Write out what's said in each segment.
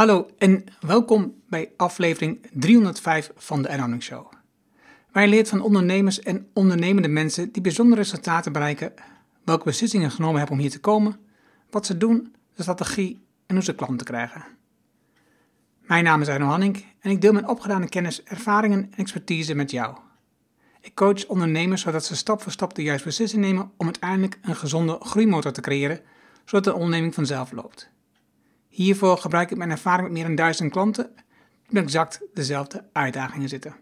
Hallo en welkom bij aflevering 305 van de Erhouding Show. Waar je leert van ondernemers en ondernemende mensen die bijzondere resultaten bereiken, welke beslissingen genomen hebben om hier te komen, wat ze doen, de strategie en hoe ze klanten krijgen. Mijn naam is Arno Hanning en ik deel mijn opgedane kennis, ervaringen en expertise met jou. Ik coach ondernemers zodat ze stap voor stap de juiste beslissing nemen om uiteindelijk een gezonde groeimotor te creëren, zodat de onderneming vanzelf loopt. Hiervoor gebruik ik mijn ervaring met meer dan duizend klanten die met exact dezelfde uitdagingen zitten.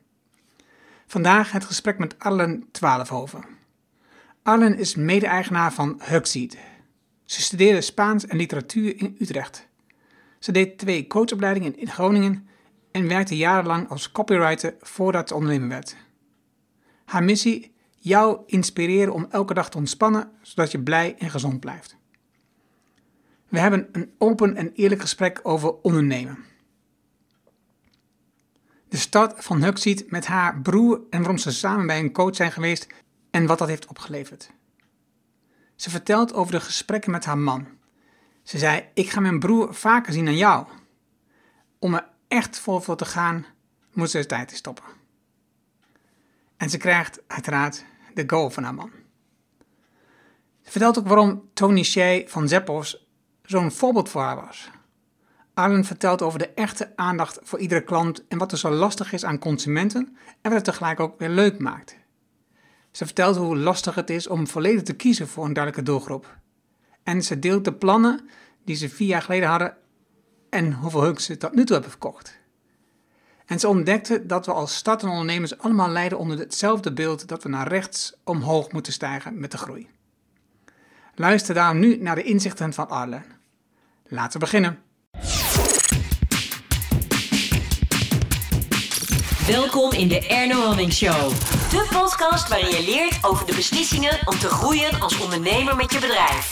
Vandaag het gesprek met Arlen Twaalfhoven. Arlen is mede-eigenaar van Hugseed. Ze studeerde Spaans en literatuur in Utrecht. Ze deed twee coachopleidingen in Groningen en werkte jarenlang als copywriter voordat ze ondernemer werd. Haar missie: jou inspireren om elke dag te ontspannen, zodat je blij en gezond blijft. We hebben een open en eerlijk gesprek over ondernemen. De start van Hugseed met haar broer en waarom ze samen bij een coach zijn geweest en wat dat heeft opgeleverd. Ze vertelt over de gesprekken met haar man. Ze zei: Ik ga mijn broer vaker zien dan jou. Om er echt vol voor te gaan, moet ze de tijd stoppen. En ze krijgt uiteraard de goal van haar man. Ze vertelt ook waarom Tony Shea van Zeppos zo'n voorbeeld voor haar was. Arlen vertelt over de echte aandacht voor iedere klant en wat er zo lastig is aan consumenten en wat het tegelijk ook weer leuk maakt. Ze vertelt hoe lastig het is om volledig te kiezen voor een duidelijke doelgroep. En ze deelt de plannen die ze vier jaar geleden hadden en hoeveel hugs ze tot nu toe hebben verkocht. En ze ontdekte dat we als startende ondernemers allemaal lijden onder hetzelfde beeld dat we naar rechts omhoog moeten stijgen met de groei. Luister daarom nu naar de inzichten van Arlen. Laten we beginnen. Welkom in de Erno Hamming Show. De podcast waarin je leert over de beslissingen om te groeien als ondernemer met je bedrijf.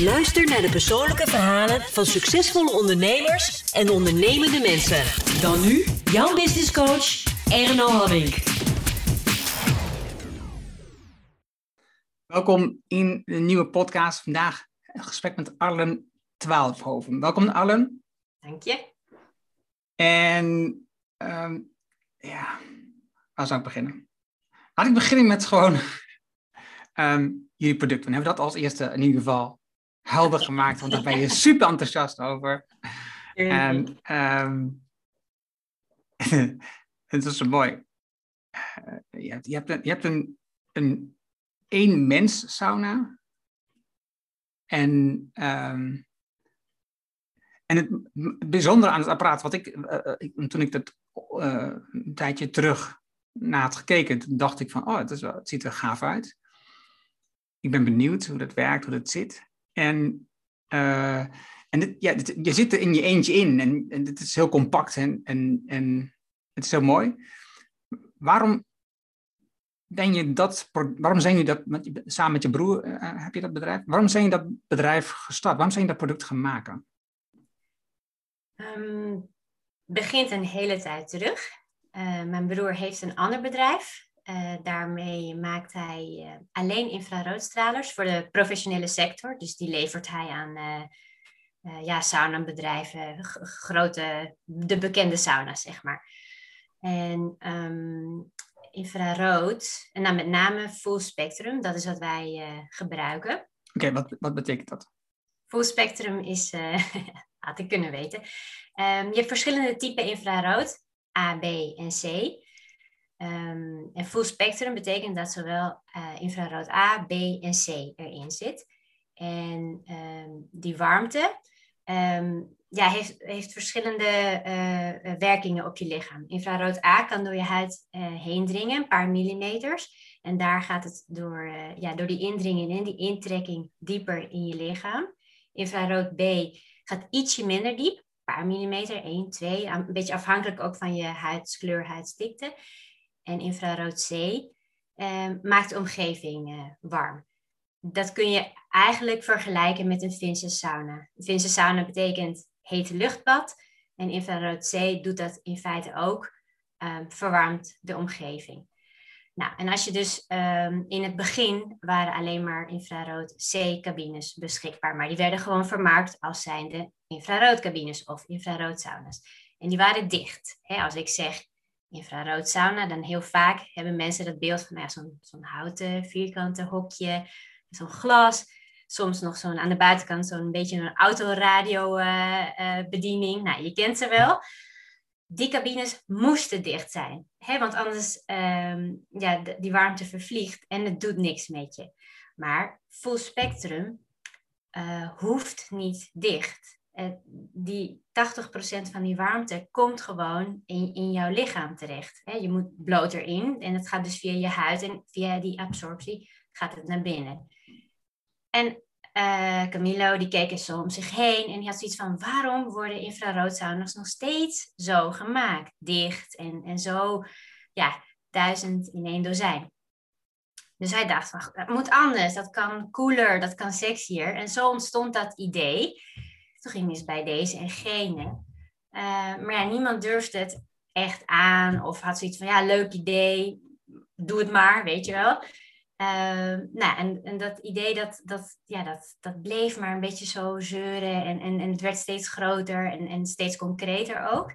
Luister naar de persoonlijke verhalen van succesvolle ondernemers en ondernemende mensen. Dan nu jouw business coach Erno Hamming. Welkom in de nieuwe podcast. Vandaag een gesprek met Arlen Twaalfhoven. Welkom Arlen. Dank je. En um, ja, waar zou ik beginnen? Laat ik beginnen met gewoon um, jullie producten. We hebben dat als eerste in ieder geval helder gemaakt, want daar ben je super enthousiast over. En um, het is zo mooi. Uh, je hebt, je hebt, een, je hebt een, een één mens sauna. En, um, en het bijzondere aan het apparaat, wat ik, uh, ik toen ik dat uh, een tijdje terug na had gekeken, dacht ik van, oh, het, is het ziet er gaaf uit. Ik ben benieuwd hoe dat werkt, hoe dat zit. En, en ja, je zit er in je eentje in en, en het is heel compact en, en, en het is heel mooi. Waarom ben je dat, waarom zijn je dat, samen met je broer heb je dat bedrijf, waarom zijn je dat bedrijf gestart? Waarom zijn je dat product gaan maken? Um, begint een hele tijd terug. Uh, mijn broer heeft een ander bedrijf. Uh, daarmee maakt hij uh, alleen infraroodstralers voor de professionele sector. Dus die levert hij aan ja, saunabedrijven, grote, de bekende sauna's, zeg maar. En um, infrarood, en dan met name full spectrum, dat is wat wij gebruiken. Oké, okay, wat, wat betekent dat? Full spectrum is, ik kunnen weten. Um, je hebt verschillende typen infrarood, A, B en C. Um, en full spectrum betekent dat zowel uh, infrarood A, B en C erin zit. En um, die warmte ja, heeft, heeft verschillende uh, werkingen op je lichaam. Infrarood A kan door je huid uh, heen dringen, een paar millimeters. En daar gaat het door, ja, door die indringing en die intrekking dieper in je lichaam. Infrarood B gaat ietsje minder diep, een paar millimeter, 1, 2, een beetje afhankelijk ook van je huidskleur, huidsdikte. En infrarood C eh, maakt de omgeving eh, warm. Dat kun je eigenlijk vergelijken met een Finse sauna. Een Finse sauna betekent hete luchtbad. En infrarood C doet dat in feite ook, uh, verwarmt de omgeving. Nou, en als je dus ehm, in het begin waren alleen maar infrarood C-cabines beschikbaar, maar die werden gewoon vermarkt als zijnde infraroodcabines of infraroodsauna's. En die waren dicht. Hè? Als ik zeg infrarood sauna, dan heel vaak hebben mensen dat beeld van nou zo'n houten vierkante hokje, zo'n glas, soms nog zo'n aan de buitenkant zo'n beetje een autoradio uh, bediening. Nou, je kent ze wel die cabines moesten dicht zijn. Hè? Want anders um, ja, die warmte vervliegt en het doet niks met je. Maar full spectrum uh, hoeft niet dicht. Uh, die 80% van die warmte komt gewoon in, in jouw lichaam terecht. Hè? Je moet bloot erin en het gaat dus via je huid en via die absorptie gaat het naar binnen. En uh, Camilo die keek eens zo om zich heen en die had zoiets van waarom worden infraroodsauna's nog steeds zo gemaakt, dicht en, en zo, ja, duizend in één dozijn. Dus hij dacht van, dat moet anders, dat kan cooler, dat kan sexier. En zo ontstond dat idee. Toen ging hij eens bij deze en gene. Uh, maar ja, niemand durfde het echt aan of had zoiets van, ja, leuk idee, doe het maar, weet je wel. Ehm, nou, en, en dat idee dat, dat, ja, dat, dat bleef maar een beetje zo zeuren en, en, en het werd steeds groter en, en steeds concreter ook.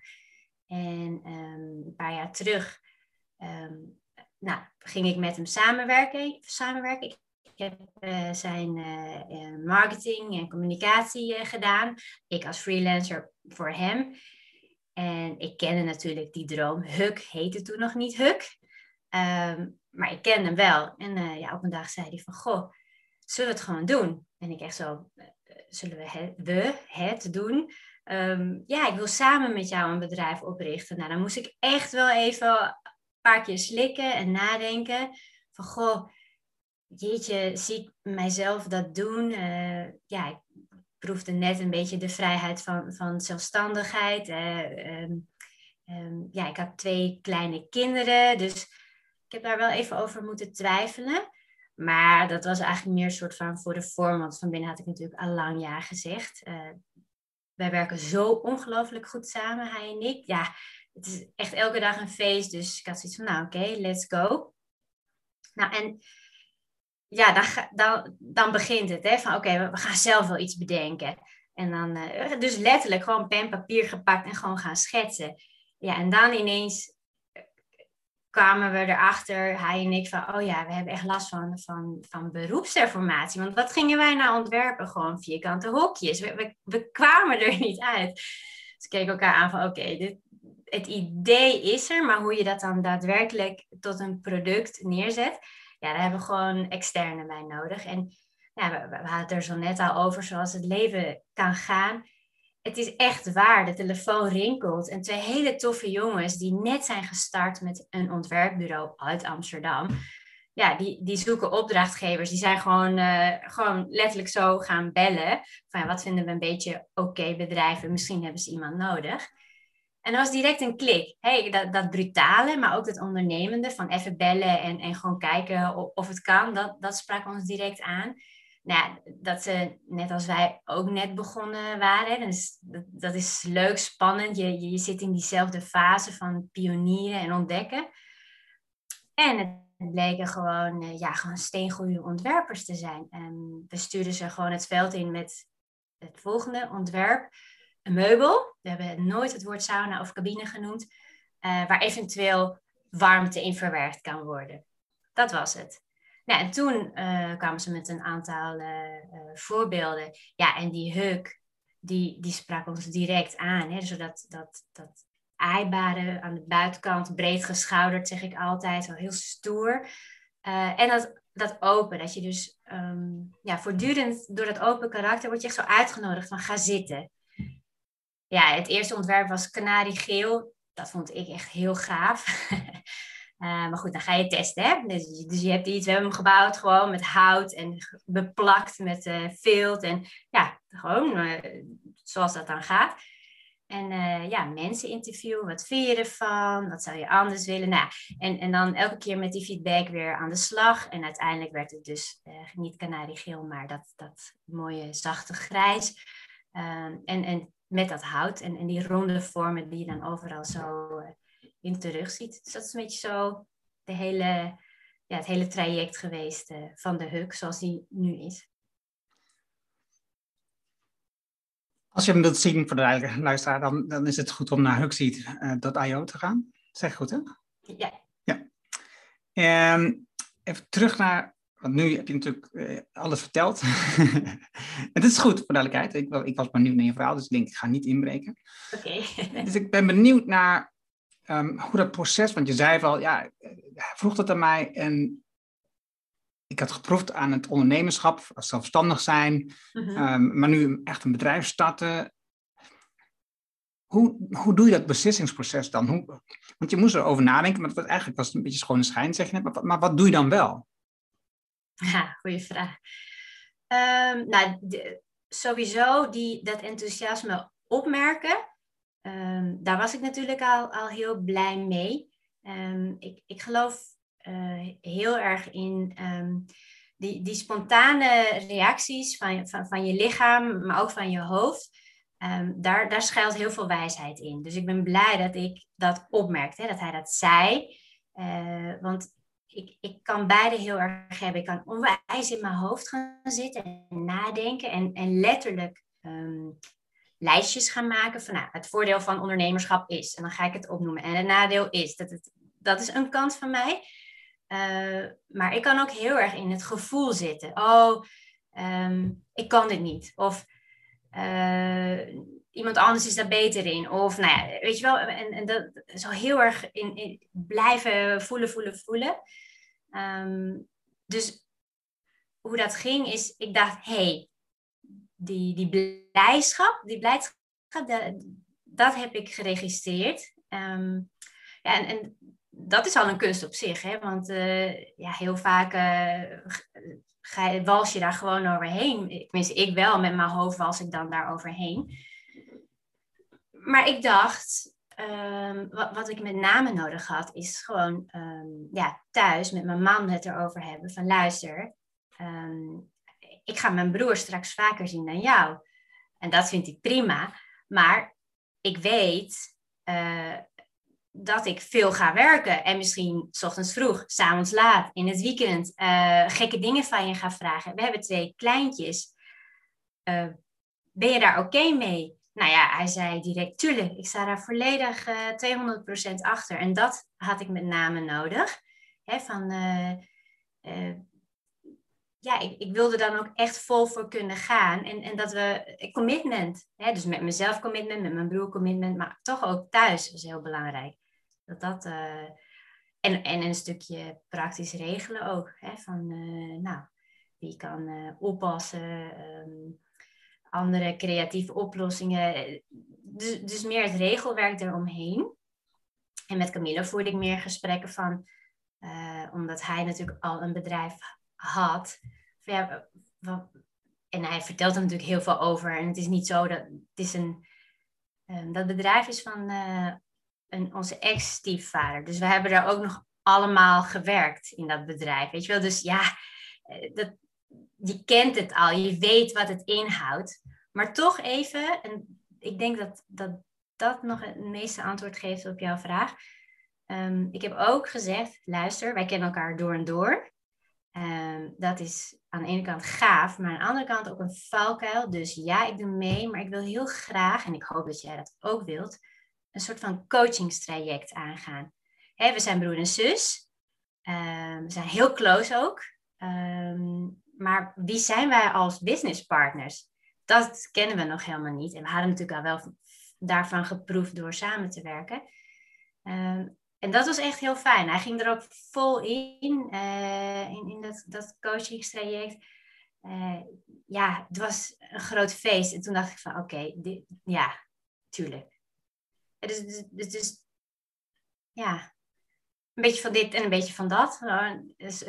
En ehm, een paar jaar terug ehm, nou, ging ik met hem samenwerken. samenwerken. Ik heb uh, zijn uh, marketing en communicatie gedaan. Ik als freelancer voor hem. En ik kende natuurlijk die droom. Huk heette toen nog niet Huk. Maar ik ken hem wel. En uh, ja, op een dag zei hij van, goh, zullen we het gewoon doen? En ik echt zo, uh, zullen we het, we het doen? Um, ja, ik wil samen met jou een bedrijf oprichten. Nou, dan moest ik echt wel even een paar keer slikken en nadenken. Van, goh, jeetje, zie ik mijzelf dat doen? Uh, ja, ik proefde net een beetje de vrijheid van, van zelfstandigheid. Um, um, ja, ik had twee kleine kinderen, dus ik heb daar wel even over moeten twijfelen. Maar dat was eigenlijk meer een soort van voor de vorm. Want van binnen had ik natuurlijk al lang ja gezegd. Uh, wij werken zo ongelooflijk goed samen, hij en ik. Ja, het is echt elke dag een feest. Dus ik had zoiets van, nou oké, let's go. Nou, en ja, dan, dan, dan begint het. Hè, van oké, we gaan zelf wel iets bedenken. En dan uh, dus letterlijk gewoon pen, papier gepakt en gewoon gaan schetsen. Ja, en dan ineens kwamen we erachter, hij en ik, van oh ja, we hebben echt last van, van, van beroepsdeformatie. Want wat gingen wij nou ontwerpen? Gewoon vierkante hokjes. We, we, kwamen er niet uit. Dus we keken elkaar aan van oké, dit het idee is er, maar hoe je dat dan daadwerkelijk tot een product neerzet, ja, daar hebben we gewoon externe bij nodig. En ja, we, we hadden er zo net al over, zoals het leven kan gaan het is echt waar. De telefoon rinkelt. En twee hele toffe jongens die net zijn gestart met een ontwerpbureau uit Amsterdam. Ja, die, die zoeken opdrachtgevers. Die zijn gewoon, uh, gewoon letterlijk zo gaan bellen. Van wat vinden we een beetje oké bedrijven? Misschien hebben ze iemand nodig. En dat was direct een klik. Hey, dat, dat brutale, maar ook het ondernemende van even bellen en, en gewoon kijken of, of het kan. Dat, dat sprak ons direct aan nou dat ze net als wij ook net begonnen waren. Dus dat, dat is leuk, spannend. Je, je, zit in diezelfde fase van pionieren en ontdekken. En het bleken gewoon, uh, ja, gewoon steengoede ontwerpers te zijn. En we stuurden ze gewoon het veld in met het volgende ontwerp. Een meubel. We hebben nooit het woord sauna of cabine genoemd. Uh, waar eventueel warmte in verwerkt kan worden. Dat was het. Nou, en toen uh, kwamen ze met een aantal uh, uh, voorbeelden. Ja, en die huk, die, die sprak ons direct aan. Hè, zodat dat, dat eibare aan de buitenkant, breed geschouderd, zeg ik altijd, zo heel stoer. en dat, dat open, dat je dus um, ja, voortdurend door dat open karakter word je echt zo uitgenodigd van ga zitten. Ja, het eerste ontwerp was kanariegeel. Dat vond ik echt heel gaaf. Uh, maar goed, dan ga je testen. Hè? Dus, dus, je hebt iets, we hebben hem gebouwd gewoon met hout en beplakt met uh, vilt. En ja, gewoon uh, zoals dat dan gaat. En ja, mensen interviewen. Wat vind je ervan? Wat zou je anders willen? Nou, en, en dan elke keer met die feedback weer aan de slag. En uiteindelijk werd het dus niet kanariegeel, maar dat, dat mooie zachte grijs. Ehm, en, en met dat hout en, en die ronde vormen die je dan overal zo in terug ziet. Dus dat is een beetje zo de hele ja, het hele traject geweest van de HUK zoals die nu is. Als je hem wilt zien voor de luisteraar, dan, dan is het goed om naar huxeed.io te gaan. Zeg goed, hè? Ja. ja. En even terug naar, want nu heb je natuurlijk eh, alles verteld. het is goed, voor duidelijkheid. Ik, ik, was benieuwd naar je verhaal, dus ik denk, ik ga niet inbreken. Oké. dus ik ben benieuwd naar ehm, hoe dat proces, want je zei wel, ja, hij vroeg dat aan mij en ik had geproefd aan het ondernemerschap, zelfstandig zijn, mhm. ehm, maar nu echt een bedrijf starten. Hoe, hoe doe je dat beslissingsproces dan? Hoe, want je moest erover nadenken, maar eigenlijk was het een beetje schone schijn, zeg je net. Maar, maar wat doe je dan wel? Ja, goede vraag. Um, nou, sowieso die, dat enthousiasme opmerken, ehm, daar was ik natuurlijk al, al heel blij mee. ik, ik geloof uh, heel erg in ehm, die, die spontane reacties van, van, van je lichaam, maar ook van je hoofd. Daar, daar schuilt heel veel wijsheid in. Dus ik ben blij dat ik dat opmerkte, dat hij dat zei. Uh, want ik, ik kan beide heel erg hebben. Ik kan onwijs in mijn hoofd gaan zitten en nadenken en, en letterlijk lijstjes gaan maken van nou, het voordeel van ondernemerschap is. En dan ga ik het opnoemen. En het nadeel is. Dat, het, dat is een kant van mij. Uh, maar ik kan ook heel erg in het gevoel zitten. Oh, um, ik kan dit niet. Of uh, iemand anders is daar beter in. Of nou ja, weet je wel. En, en dat zo heel erg in, in blijven voelen, voelen, voelen. Um, dus hoe dat ging is, ik dacht, hé, hey, die, die blijdschap, die blijdschap, dat, heb ik geregistreerd. Um, ja, en, en dat is al een kunst op zich, hè? want uh, ja, heel vaak uh, wals je daar gewoon overheen. Tenminste, ik wel, met mijn hoofd wals ik dan daar overheen. Maar ik dacht, um, wat, ik met name nodig had, is gewoon um, ja, thuis met mijn man het erover hebben van luister, ik ga mijn broer straks vaker zien dan jou. En dat vind ik prima, maar ik weet, uh, dat ik veel ga werken en misschien s ochtends vroeg, s avonds laat, in het weekend uh, gekke dingen van je ga vragen. We hebben twee kleintjes. Uh, ben je daar oké mee? Nou ja, hij zei direct, tuurlijk, ik sta daar volledig uh, eh, 200% achter. En dat had ik met name nodig. Hè, van, ja, ik, wilde dan ook echt vol voor kunnen gaan. En, en dat we, commitment, hè, dus met mezelf commitment, met mijn broer commitment, maar toch ook thuis was heel belangrijk. Dat dat, uh, en, en een stukje praktisch regelen ook. Hè, van, uh, nou, wie kan oppassen, um, andere creatieve oplossingen. Dus, dus meer het regelwerk eromheen. En met Camille voerde ik meer gesprekken van, omdat hij natuurlijk al een bedrijf had. En hij vertelt er natuurlijk heel veel over. En het is niet zo dat het is een. Um, dat bedrijf is van een, onze ex-stiefvader. Dus we hebben daar ook nog allemaal gewerkt in dat bedrijf. Weet je wel, dus ja, eh, dat, je kent het al, je weet wat het inhoudt. Maar toch even, en ik denk dat dat, dat nog het meeste antwoord geeft op jouw vraag. Um, ik heb ook gezegd, luister, wij kennen elkaar door en door. Um, dat is aan de ene kant gaaf, maar aan de andere kant ook een valkuil. Dus ja, ik doe mee, maar ik wil heel graag, en ik hoop dat jij dat ook wilt, een soort van coachingstraject aangaan. We zijn broer en zus. Um, we zijn heel close ook. Um, maar wie zijn wij als businesspartners? Dat kennen we nog helemaal niet. En we hadden natuurlijk al wel daarvan geproefd door samen te werken. En dat was echt heel fijn. Hij ging er ook vol in, uh, in, in dat, dat coachingstraject. Uh, ja, het was een groot feest. En toen dacht ik van, oké, ja, tuurlijk. Dus, dus, dus, dus, ja, een beetje van dit en een beetje van dat.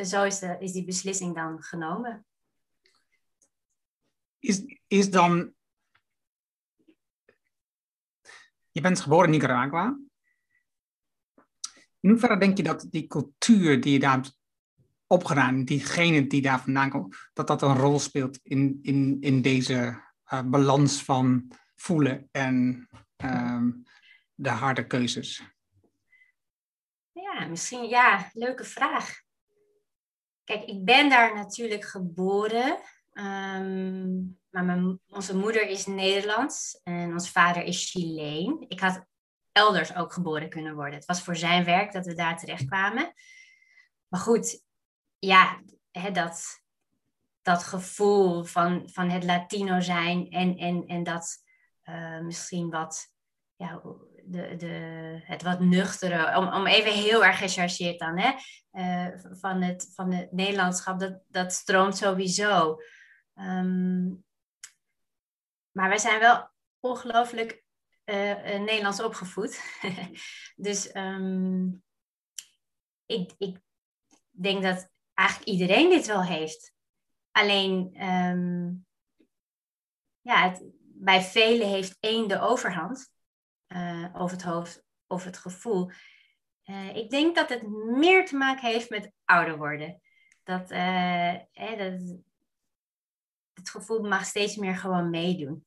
Zo is, de, is die beslissing dan genomen. Is, is dan. Je bent geboren in Nicaragua. In hoeverre denk je dat die cultuur die je daar hebt opgedaan, diegene die daar vandaan komt, dat dat een rol speelt in, in, in deze uh, balans van voelen en um, de harde keuzes? Ja, misschien, ja, leuke vraag. kijk, ik ben daar natuurlijk geboren. Ehm, maar onze moeder is Nederlands en onze vader is Chileen. Ik had elders ook geboren kunnen worden. Het was voor zijn werk dat we daar terecht kwamen. Maar goed, ja, hè, dat, dat gevoel van, van het Latino zijn en, en, en dat uh, misschien wat, ja, de, de, het wat nuchtere, om, om even heel erg gechargeerd dan, hè, uh, van, het, van het Nederlandschap, dat, dat stroomt sowieso. Um, maar wij zijn wel ongelooflijk Nederlands opgevoed. dus um, ik, ik denk dat eigenlijk iedereen dit wel heeft. Alleen, um, ja, het, bij velen heeft één de overhand uh, over het hoofd of het gevoel. Ik denk dat het meer te maken heeft met ouder worden. Dat, uh, dat het gevoel mag steeds meer gewoon meedoen.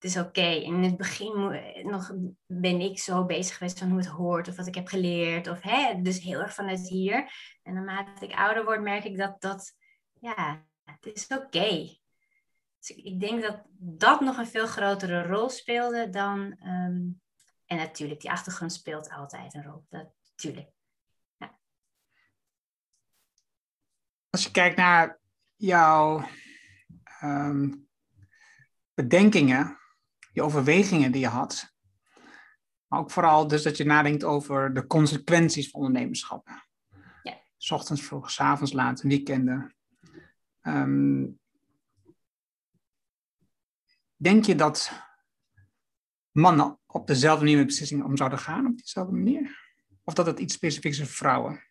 Het is oké. In het begin nog ben ik zo bezig geweest van hoe het hoort of wat ik heb geleerd. Of hè, dus heel erg vanuit hier. En naarmate ik ouder word, merk ik dat dat, ja, het is oké. Dus ik denk dat dat nog een veel grotere rol speelde dan. Um, en natuurlijk, die achtergrond speelt altijd een rol. Dat, natuurlijk. Als je kijkt naar jouw um, bedenkingen, je overwegingen die je had, maar ook vooral dus dat je nadenkt over de consequenties van ondernemerschap. Ja. S ochtends vroeg, s avonds laat, weekenden. Um, Denk je dat mannen op dezelfde manier met beslissingen om zouden gaan, op dezelfde manier? Of dat het iets specifieks is voor vrouwen?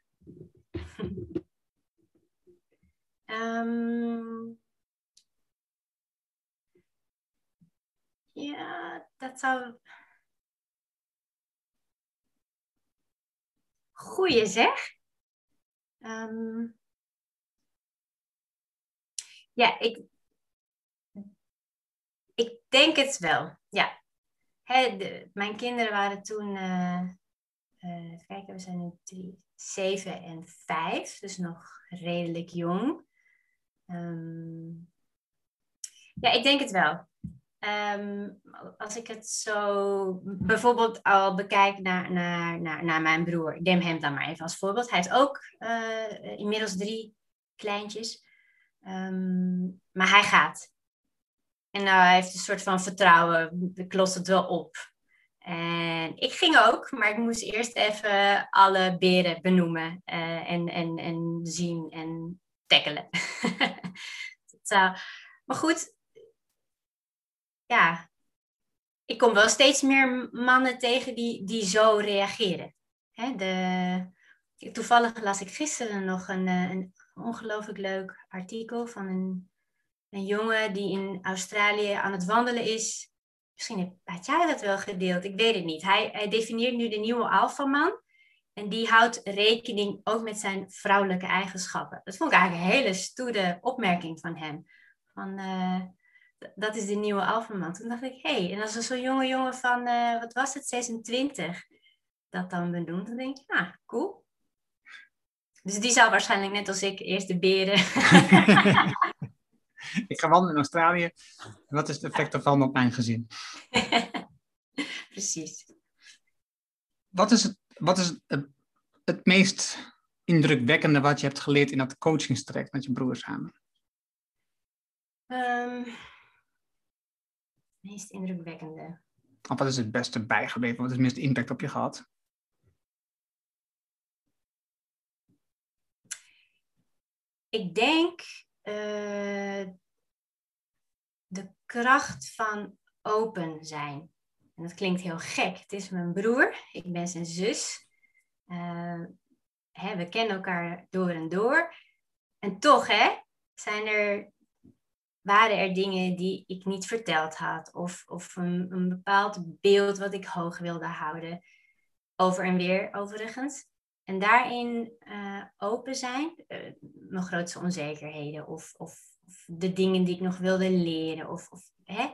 Um, ja, dat zou. Goeie zeg. Um, ja, ik, ik denk het wel, ja. Mijn kinderen waren toen, uh, uh, kijken, we zijn nu drie, zeven en vijf, dus nog redelijk jong. Um, ja, ik denk het wel. Um, als ik het zo bijvoorbeeld al bekijk naar, naar, naar, naar mijn broer, ik neem hem dan maar even als voorbeeld. Hij heeft ook uh, inmiddels drie kleintjes, um, maar hij gaat. En nou, hij heeft een soort van vertrouwen, los het wel op. En ik ging ook, maar ik moest eerst even alle beren benoemen uh, en, en, en zien en tackelen. Maar goed, ja, ik kom wel steeds meer mannen tegen die, die zo reageren. Hè, de, toevallig las ik gisteren nog een, eh, een ongelooflijk leuk artikel van een een jongen die in Australië aan het wandelen is. Misschien had jij dat wel gedeeld, ik weet het niet. Hij, hij definieert nu de nieuwe alfaman. En die houdt rekening ook met zijn vrouwelijke eigenschappen. Dat vond ik eigenlijk een hele stoere opmerking van hem. Van, uh, dat is de nieuwe alfaman. Toen dacht ik, hé, hey, en als er zo'n jonge jongen van, uh, wat was het, 26, dat dan benoemt, dan denk ik, ah, cool. Dus die zal waarschijnlijk net als ik eerst de beren ik ga wandelen in Australië. Wat is het effect daarvan op mijn gezin? Precies. Wat is, het, wat is het, het, meest indrukwekkende wat je hebt geleerd in dat coachingstraject met je broer samen? Um, meest indrukwekkende. Of wat is het beste bijgebleven? Wat is het meeste impact op je gehad? Ik denk uh, de kracht van open zijn. En dat klinkt heel gek. Het is mijn broer, ik ben zijn zus. Uh, hè, we kennen elkaar door en door. En toch hè, zijn er, waren er dingen die ik niet verteld had. Of, of een, bepaald beeld wat ik hoog wilde houden. Over en weer overigens. En daarin uh, open zijn, uh, mijn grootste onzekerheden of, of, of, de dingen die ik nog wilde leren. Of, of, hè?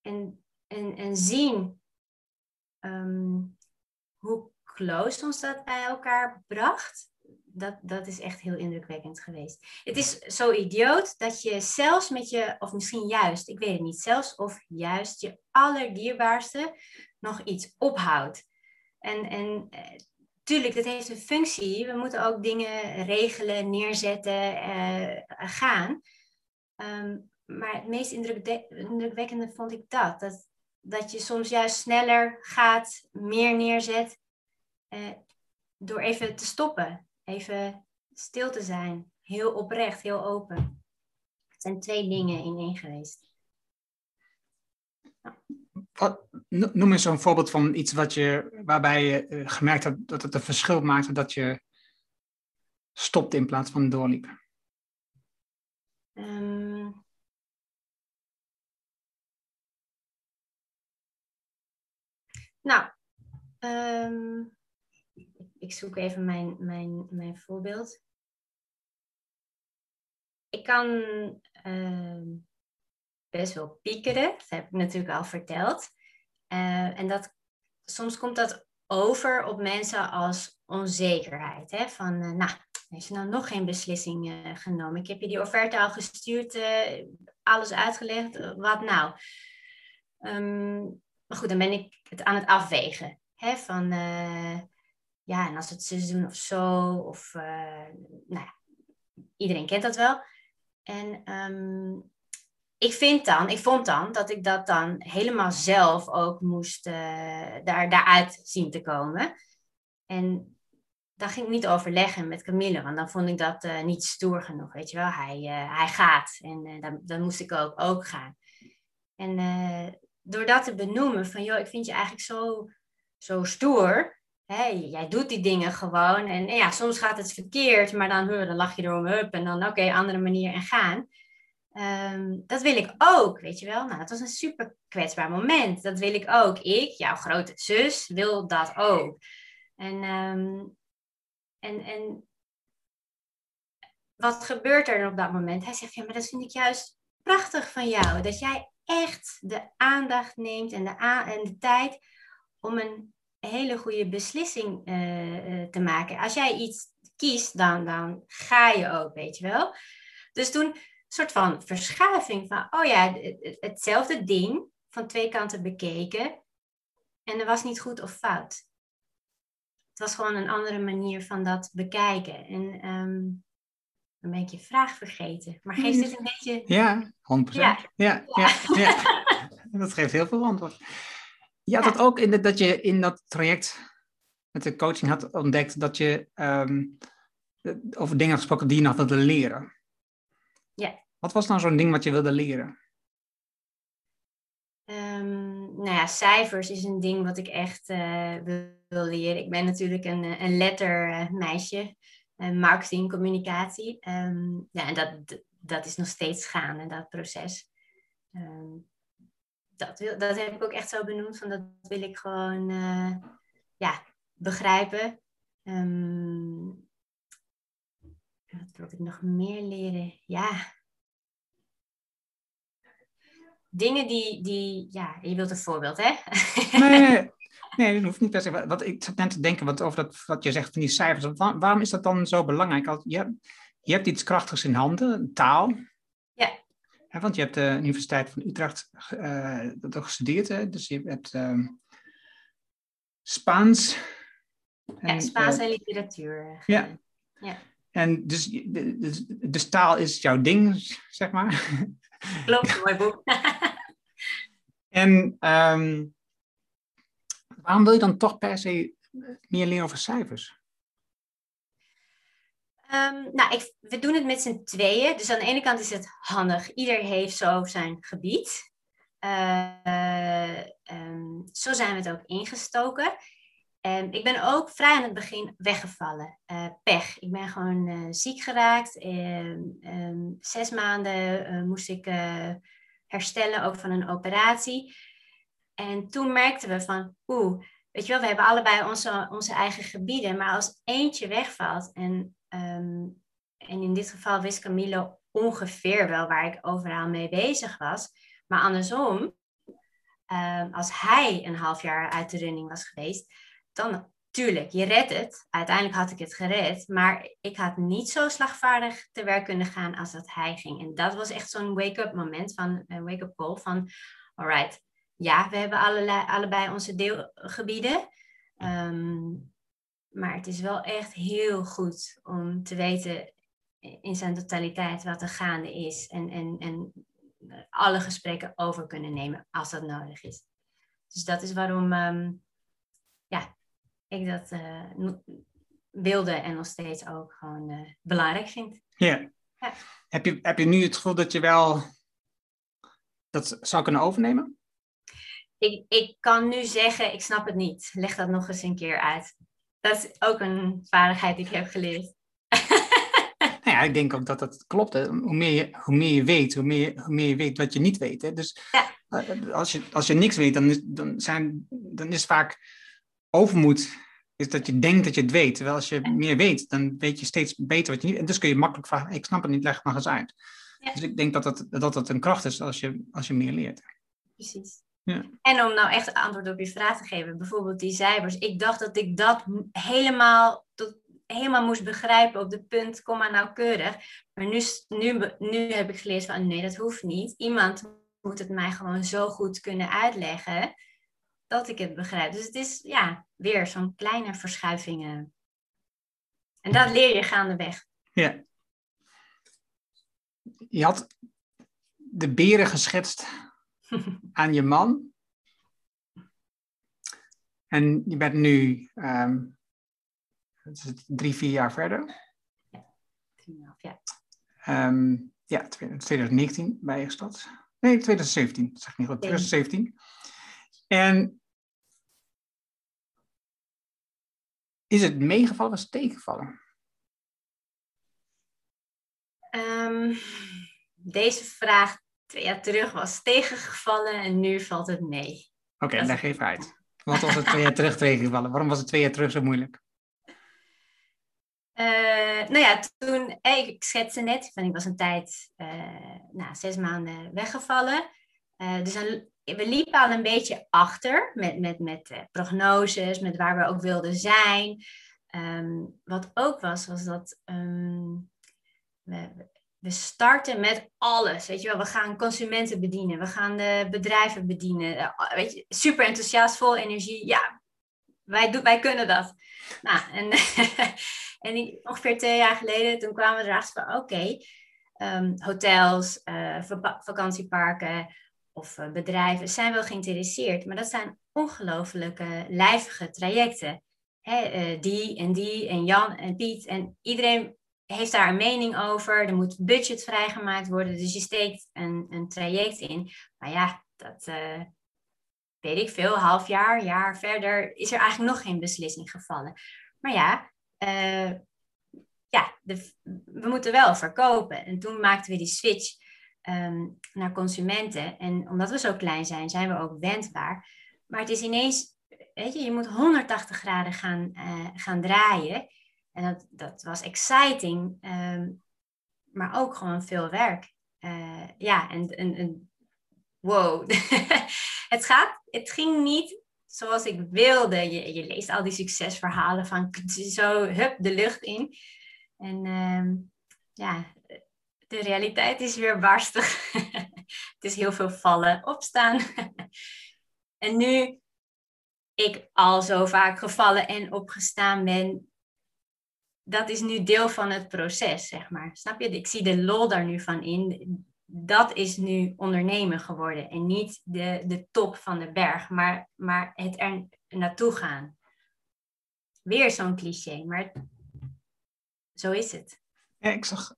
En, en, en zien um, hoe close ons dat bij elkaar bracht. Dat, dat is echt heel indrukwekkend geweest. Het is zo idioot dat je zelfs met je, of misschien juist, ik weet het niet, zelfs of juist je allerdierbaarste nog iets ophoudt. En, en eh, tuurlijk, dat heeft een functie. We moeten ook dingen regelen, neerzetten, uh, gaan. Ehm, maar het meest indrukwekkende vond ik dat. dat. Dat je soms juist sneller gaat, meer neerzet. Uh, door even te stoppen. Even stil te zijn. Heel oprecht, heel open. Het zijn twee dingen in één geweest. Wat, noem eens zo'n voorbeeld van iets wat je, waarbij je eh, gemerkt hebt dat het een verschil maakte dat je stopte in plaats van doorliep. Um, nou, um, ik zoek even mijn, mijn, mijn voorbeeld. Ik kan uh, best wel piekeren, dat heb ik natuurlijk al verteld. Uh, en dat, soms komt dat over op mensen als onzekerheid. Hè? Van, uh, nou, heeft ze nou nog geen beslissing uh, genomen? Ik heb je die offerte al gestuurd, alles uitgelegd, wat nou? Um, maar goed, dan ben ik het aan het afwegen. Hè? Van, ja, en als het zus of zo, of uh, nou ja, iedereen kent dat wel. En um, ik vind dan, ik vond dan dat ik dat dan helemaal zelf ook moest uh, daar, daaruit zien te komen. En daar ging ik niet overleggen met Camille, want dan vond ik dat uh, niet stoer genoeg, weet je wel. Hij, hij gaat en dan, dan moest ik ook, ook gaan. En door dat te benoemen van, joh, ik vind je eigenlijk zo, zo stoer, jij doet die dingen gewoon. En, ja, soms gaat het verkeerd, maar dan, dan lach je erom up en dan oké, andere manier en gaan. Ehm, dat wil ik ook, weet je wel. Nou, dat was een super kwetsbaar moment. Dat wil ik ook. Ik, jouw grote zus, wil dat ook. En, ehm, en, en wat gebeurt er op dat moment? Hij zegt, ja, maar dat vind ik juist prachtig van jou. Dat jij echt de aandacht neemt en de, en de tijd om een hele goede beslissing uh, te maken. Als jij iets kiest, dan, dan ga je ook, weet je wel. Dus toen een soort van verschuiving van, oh ja, hetzelfde ding van twee kanten bekeken. En er was niet goed of fout. Het was gewoon een andere manier van dat bekijken. En um, dan ben ik je vraag vergeten. Maar geeft dit een beetje... Ja, 100%. Ja, ja, ja. ja. dat geeft heel veel antwoord. Je had het ook in de, dat je in dat traject met de coaching had ontdekt dat je um, over dingen had gesproken die je nog wilde leren. Ja. Wat was nou zo'n ding wat je wilde leren? Um, nou ja, cijfers is een ding wat ik echt uh, wil, leren. Ik ben natuurlijk een, eh, een lettermeisje, uh, marketing, communicatie. Um, ja, en dat, dat is nog steeds gaande, dat proces. Um, dat, dat heb ik ook echt zo benoemd, van dat wil ik gewoon uh, ja, begrijpen. Um, wat wil ik nog meer leren? Ja. Dingen die, die ja, je wilt een voorbeeld, hè? Nee, nee, dat hoeft niet per se. Wat, ik zat net te denken wat, over dat, wat je zegt van die cijfers. waarom is dat dan zo belangrijk? je, hebt, je hebt iets krachtigs in handen, taal. Ja, want je hebt de Universiteit van Utrecht uh, dat ook gestudeerd, hè? dus je hebt uh, Spaans. En, ja, Spaans en literatuur. Ja. ja. En dus, dus, dus taal is jouw ding, zeg maar. Klopt, mooi boek. en um, waarom wil je dan toch per se meer leren over cijfers? Um, nou, ik, we doen het met z'n tweeën. Dus aan de ene kant is het handig. Ieder heeft zo zijn gebied. Uh, um, zo zijn we het ook ingestoken. Um, ik ben ook vrij aan het begin weggevallen. Uh, pech. Ik ben gewoon uh, ziek geraakt. zes maanden moest ik herstellen, ook van een operatie. En toen merkten we van, oeh, weet je wel, we hebben allebei onze, onze eigen gebieden. Maar als eentje wegvalt en Ehm, en in dit geval wist Camille ongeveer wel waar ik overal mee bezig was. Maar andersom, ehm, als hij een half jaar uit de running was geweest, dan tuurlijk, je redt het. Uiteindelijk had ik het gered. Maar ik had niet zo slagvaardig te werk kunnen gaan als dat hij ging. En dat was echt zo'n wake-up moment, van een wake-up call van... Alright, ja, we hebben allebei onze deelgebieden. Ehm, maar het is wel echt heel goed om te weten in zijn totaliteit wat er gaande is. En, en, en alle gesprekken over kunnen nemen als dat nodig is. Dus dat is waarom ehm, ja, ik dat uh, wilde en nog steeds ook gewoon uh, belangrijk vind. Ja. Heb, je, heb je nu het gevoel dat je wel dat zou kunnen overnemen? Ik, ik kan nu zeggen, ik snap het niet. Leg dat nog eens een keer uit. Dat is ook een vaardigheid die ik heb geleerd. nou ja, ik denk ook dat dat klopt. Hè. Hoe, meer je, hoe meer je weet, hoe meer, hoe meer je weet wat je niet weet. Hè. Dus ja. Eh, als, je, als je niks weet, dan is, dan, zijn, dan is vaak overmoed is dat je denkt dat je het weet. Terwijl als je meer weet, dan weet je steeds beter wat je niet... En dus kun je makkelijk vragen, ik snap het niet, leg het maar eens uit. Ja. Dus ik denk dat dat, dat dat een kracht is als je, als je meer leert. Precies. Ja. En om nou echt antwoord op je vraag te geven, bijvoorbeeld die cijfers. Ik dacht dat ik dat helemaal, tot, helemaal moest begrijpen op de punt, kom maar nauwkeurig. Maar nu, nu, nu heb ik geleerd van nee, dat hoeft niet. Iemand moet het mij gewoon zo goed kunnen uitleggen dat ik het begrijp. Dus het is ja, weer zo'n kleine verschuivingen. En dat leer je gaandeweg. Ja. Je had de beren geschetst aan je man. En je bent nu um, drie, vier jaar verder. Ja, drieënhalf jaar. Um, ja, 2019 bij je stad. Nee, 2017, zeg ik niet goed. 2017. En is het meegevallen of is het tegengevallen? Um, deze vraag twee jaar terug was tegengevallen en nu valt het mee. Oké, okay, leg even uit. Wat was het twee jaar terug tegengevallen? Waarom was het twee jaar terug zo moeilijk? Uh, nou ja, toen, hey, ik schetste net, van ik was een tijd, uh, nou, zes maanden weggevallen. Uh, dus we liepen al een beetje achter met, met, met prognoses, met waar we ook wilden zijn. Um, wat ook was, was dat um, we, we starten met alles. Weet je wel, we gaan consumenten bedienen, we gaan de bedrijven bedienen. Eh, weet je, super enthousiast, vol energie. Ja, wij, doen, wij kunnen dat. Nou, en, en ongeveer twee jaar geleden, toen kwamen we erachter van, oké, ehm, hotels, uh, vakantieparken of uh, bedrijven zijn wel geïnteresseerd, maar dat zijn ongelooflijke lijvige trajecten. Hè, die en die en Jan en Piet en iedereen heeft daar een mening over. Er moet budget vrijgemaakt worden. Dus je steekt een, een traject in. Maar ja, dat uh, weet ik veel. Half jaar, jaar verder is er eigenlijk nog geen beslissing gevallen. Maar ja, uh, ja we moeten wel verkopen. En toen maakten we die switch um, naar consumenten. En omdat we zo klein zijn, zijn we ook wendbaar. Maar het is ineens, weet je, je moet 180 graden gaan, uh, gaan draaien. En dat, dat was exciting, ehm, maar ook gewoon veel werk. Uh, ja, en, en, en wow. het, gaat, het ging niet zoals ik wilde. Je, je leest al die succesverhalen van zo, hup, de lucht in. En uh, ja, de realiteit is weer barstig. het is heel veel vallen, opstaan. en nu ik al zo vaak gevallen en opgestaan ben, dat is nu deel van het proces, zeg maar. Snap je? Ik zie de lol daar nu van in. Dat is nu ondernemen geworden. En niet de, de top van de berg, maar, maar het er naartoe gaan. Weer zo'n cliché, maar zo is het. Ja, ik zag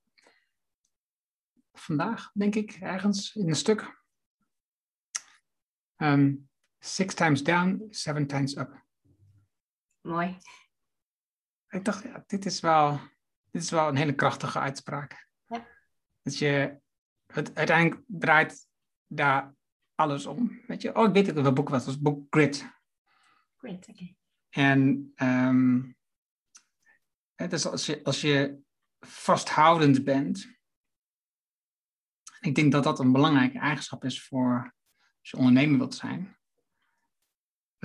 vandaag, denk ik, ergens in een stuk. Um, six times down, seven times up. Mooi ik dacht, ja, dit is wel, dit is wel een hele krachtige uitspraak. Ja. Dat je, het, uiteindelijk draait daar alles om. Weet je, oh, ik weet ook wat boek was, het boek Grit. Grit, oké. En um, het is als je, als je vasthoudend bent, ik denk dat dat een belangrijke eigenschap is voor als je ondernemer wilt zijn.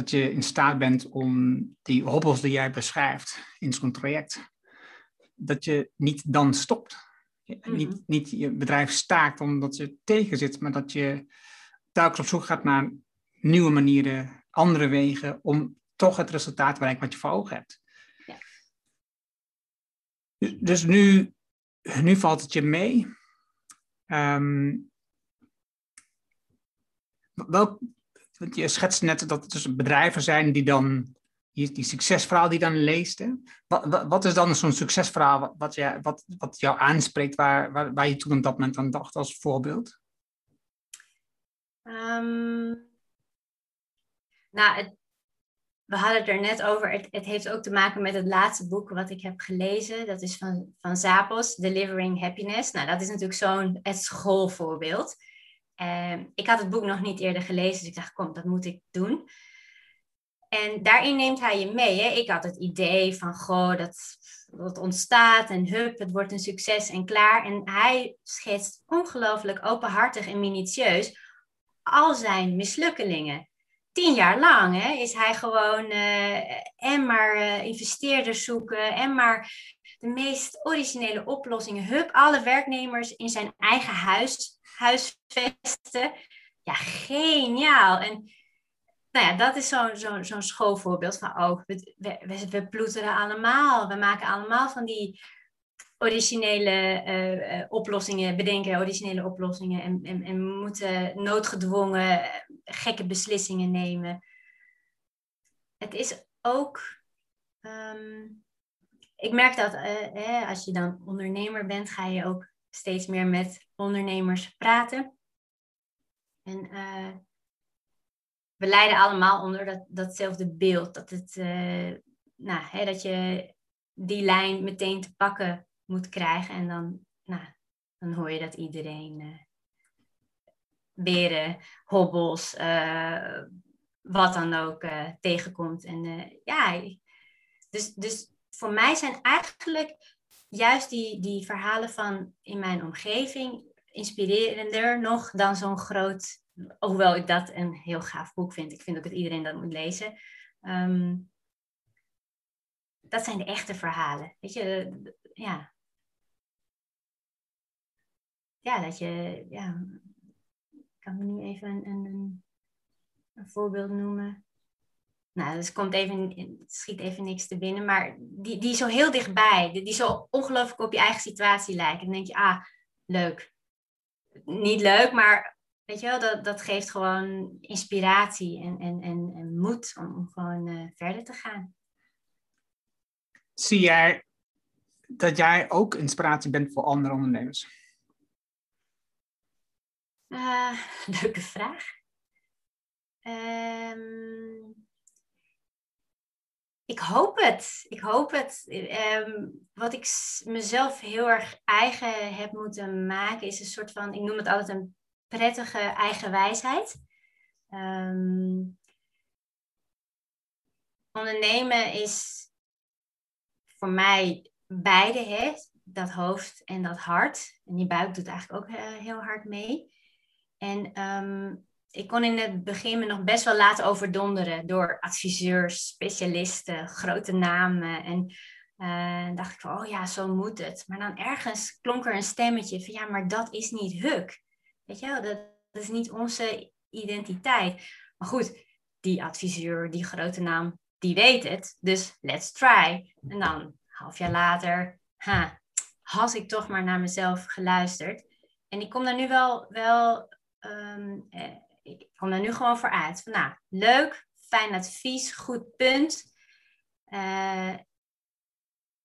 Dat je in staat bent om die hobbels die jij beschrijft in zo'n traject, dat je niet dan stopt. Mhm. niet, niet je bedrijf staakt omdat je tegen zit, maar dat je telkens op zoek gaat naar nieuwe manieren, andere wegen om toch het resultaat te bereiken wat je voor ogen hebt. Ja. Dus, dus nu, nu valt het je mee. Um, wel, je schetst net dat het dus bedrijven zijn die dan die, die succesverhaal die dan leest. Hè? Wat, wat, is dan zo'n succesverhaal wat, jij, wat, wat jou aanspreekt, waar, waar, waar je toen op dat moment aan dacht als voorbeeld? Um, nou, het, we hadden het er net over. Het, het, heeft ook te maken met het laatste boek wat ik heb gelezen. Dat is van, van Zapos, Delivering Happiness. Nou, dat is natuurlijk zo'n het schoolvoorbeeld. Uh, ik had het boek nog niet eerder gelezen, dus ik dacht, kom, dat moet ik doen. En daarin neemt hij je mee. Hè? Ik had het idee van, goh, dat, dat ontstaat en hup, het wordt een succes en klaar. En hij schetst ongelooflijk openhartig en minutieus al zijn mislukkelingen. Tien jaar lang hè, is hij gewoon uh, en maar uh, investeerders zoeken en maar de meest originele oplossingen. Hup, alle werknemers in zijn eigen huis huisvesten. Ja, geniaal. En nou ja, dat is zo'n zo, schoolvoorbeeld van, oh, we, we, ploeteren allemaal. We maken allemaal van die originele uh, oplossingen, bedenken originele oplossingen en, en, en moeten noodgedwongen eh, gekke beslissingen nemen. Het is ook, um, ik merk dat als je dan ondernemer bent, ga je ook steeds meer met ondernemers praten. En uh, we leiden allemaal onder dat, datzelfde beeld. Dat, het, uh, nou, hè, dat je die lijn meteen te pakken moet krijgen. En dan, nou, dan hoor je dat iedereen uh, beren, hobbels, wat dan ook tegenkomt. En ja, dus, dus voor mij zijn eigenlijk juist die, die verhalen van in mijn omgeving inspirerender nog dan zo'n groot, hoewel ik dat een heel gaaf boek vind. Ik vind ook dat iedereen dat moet lezen. Ehm, dat zijn de echte verhalen. Weet je, ja. Ja, dat je, ja, ik kan me nu even een, een, voorbeeld noemen. Nou, dus komt even, schiet even niks te binnen, maar die, die zo heel dichtbij, die, die zo ongelooflijk op je eigen situatie lijken. Dan denk je, ah, leuk. Niet leuk, maar weet je wel, dat, dat geeft gewoon inspiratie en, en, en, en moed om, om gewoon uh, verder te gaan. Zie jij dat jij ook inspiratie bent voor andere ondernemers? Uh, leuke vraag. Um, ik hoop het. Ik hoop het. Ehm, wat ik mezelf heel erg eigen heb moeten maken, is een soort van, ik noem het altijd een prettige eigen wijsheid. Ehm, ondernemen is voor mij beide, hè? dat hoofd en dat hart. En die buik doet eigenlijk ook uh, heel hard mee. En um, ik kon in het begin me nog best wel laten overdonderen door adviseurs, specialisten, grote namen. En uh, dacht ik van, oh ja, zo moet het. Maar dan ergens klonk er een stemmetje van, ja, maar dat is niet Huk. Weet je wel, dat, is niet onze identiteit. Maar goed, die adviseur, die grote naam, die weet het. Dus let's try. En dan, half jaar later, ha, had ik toch maar naar mezelf geluisterd. En ik kom daar nu wel, wel um, ik kom er nu gewoon voor uit. Van, nou, leuk, fijn advies, goed punt. Uh,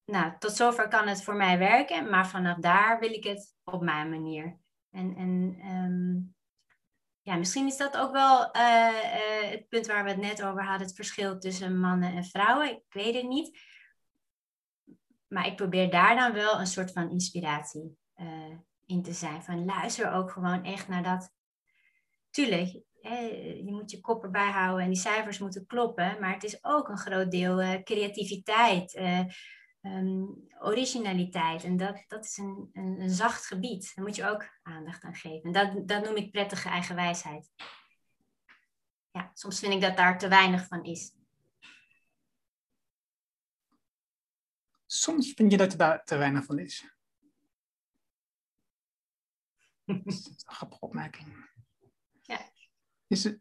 nou, tot zover kan het voor mij werken, maar vanaf daar wil ik het op mijn manier. En, en um, ja, misschien is dat ook wel uh, uh, het punt waar we het net over hadden, het verschil tussen mannen en vrouwen. Ik weet het niet. Maar ik probeer daar dan wel een soort van inspiratie in te zijn. Van luister ook gewoon echt naar dat tuurlijk, je moet je kop erbij houden en die cijfers moeten kloppen, maar het is ook een groot deel uh, creativiteit, uh, um, originaliteit. En dat, dat is een, een, een, zacht gebied. Daar moet je ook aandacht aan geven. En dat, dat noem ik prettige eigenwijsheid. ja, soms vind ik dat daar te weinig van is. Soms vind je dat er daar te weinig van is. Dat is een grappige opmerking. Is het,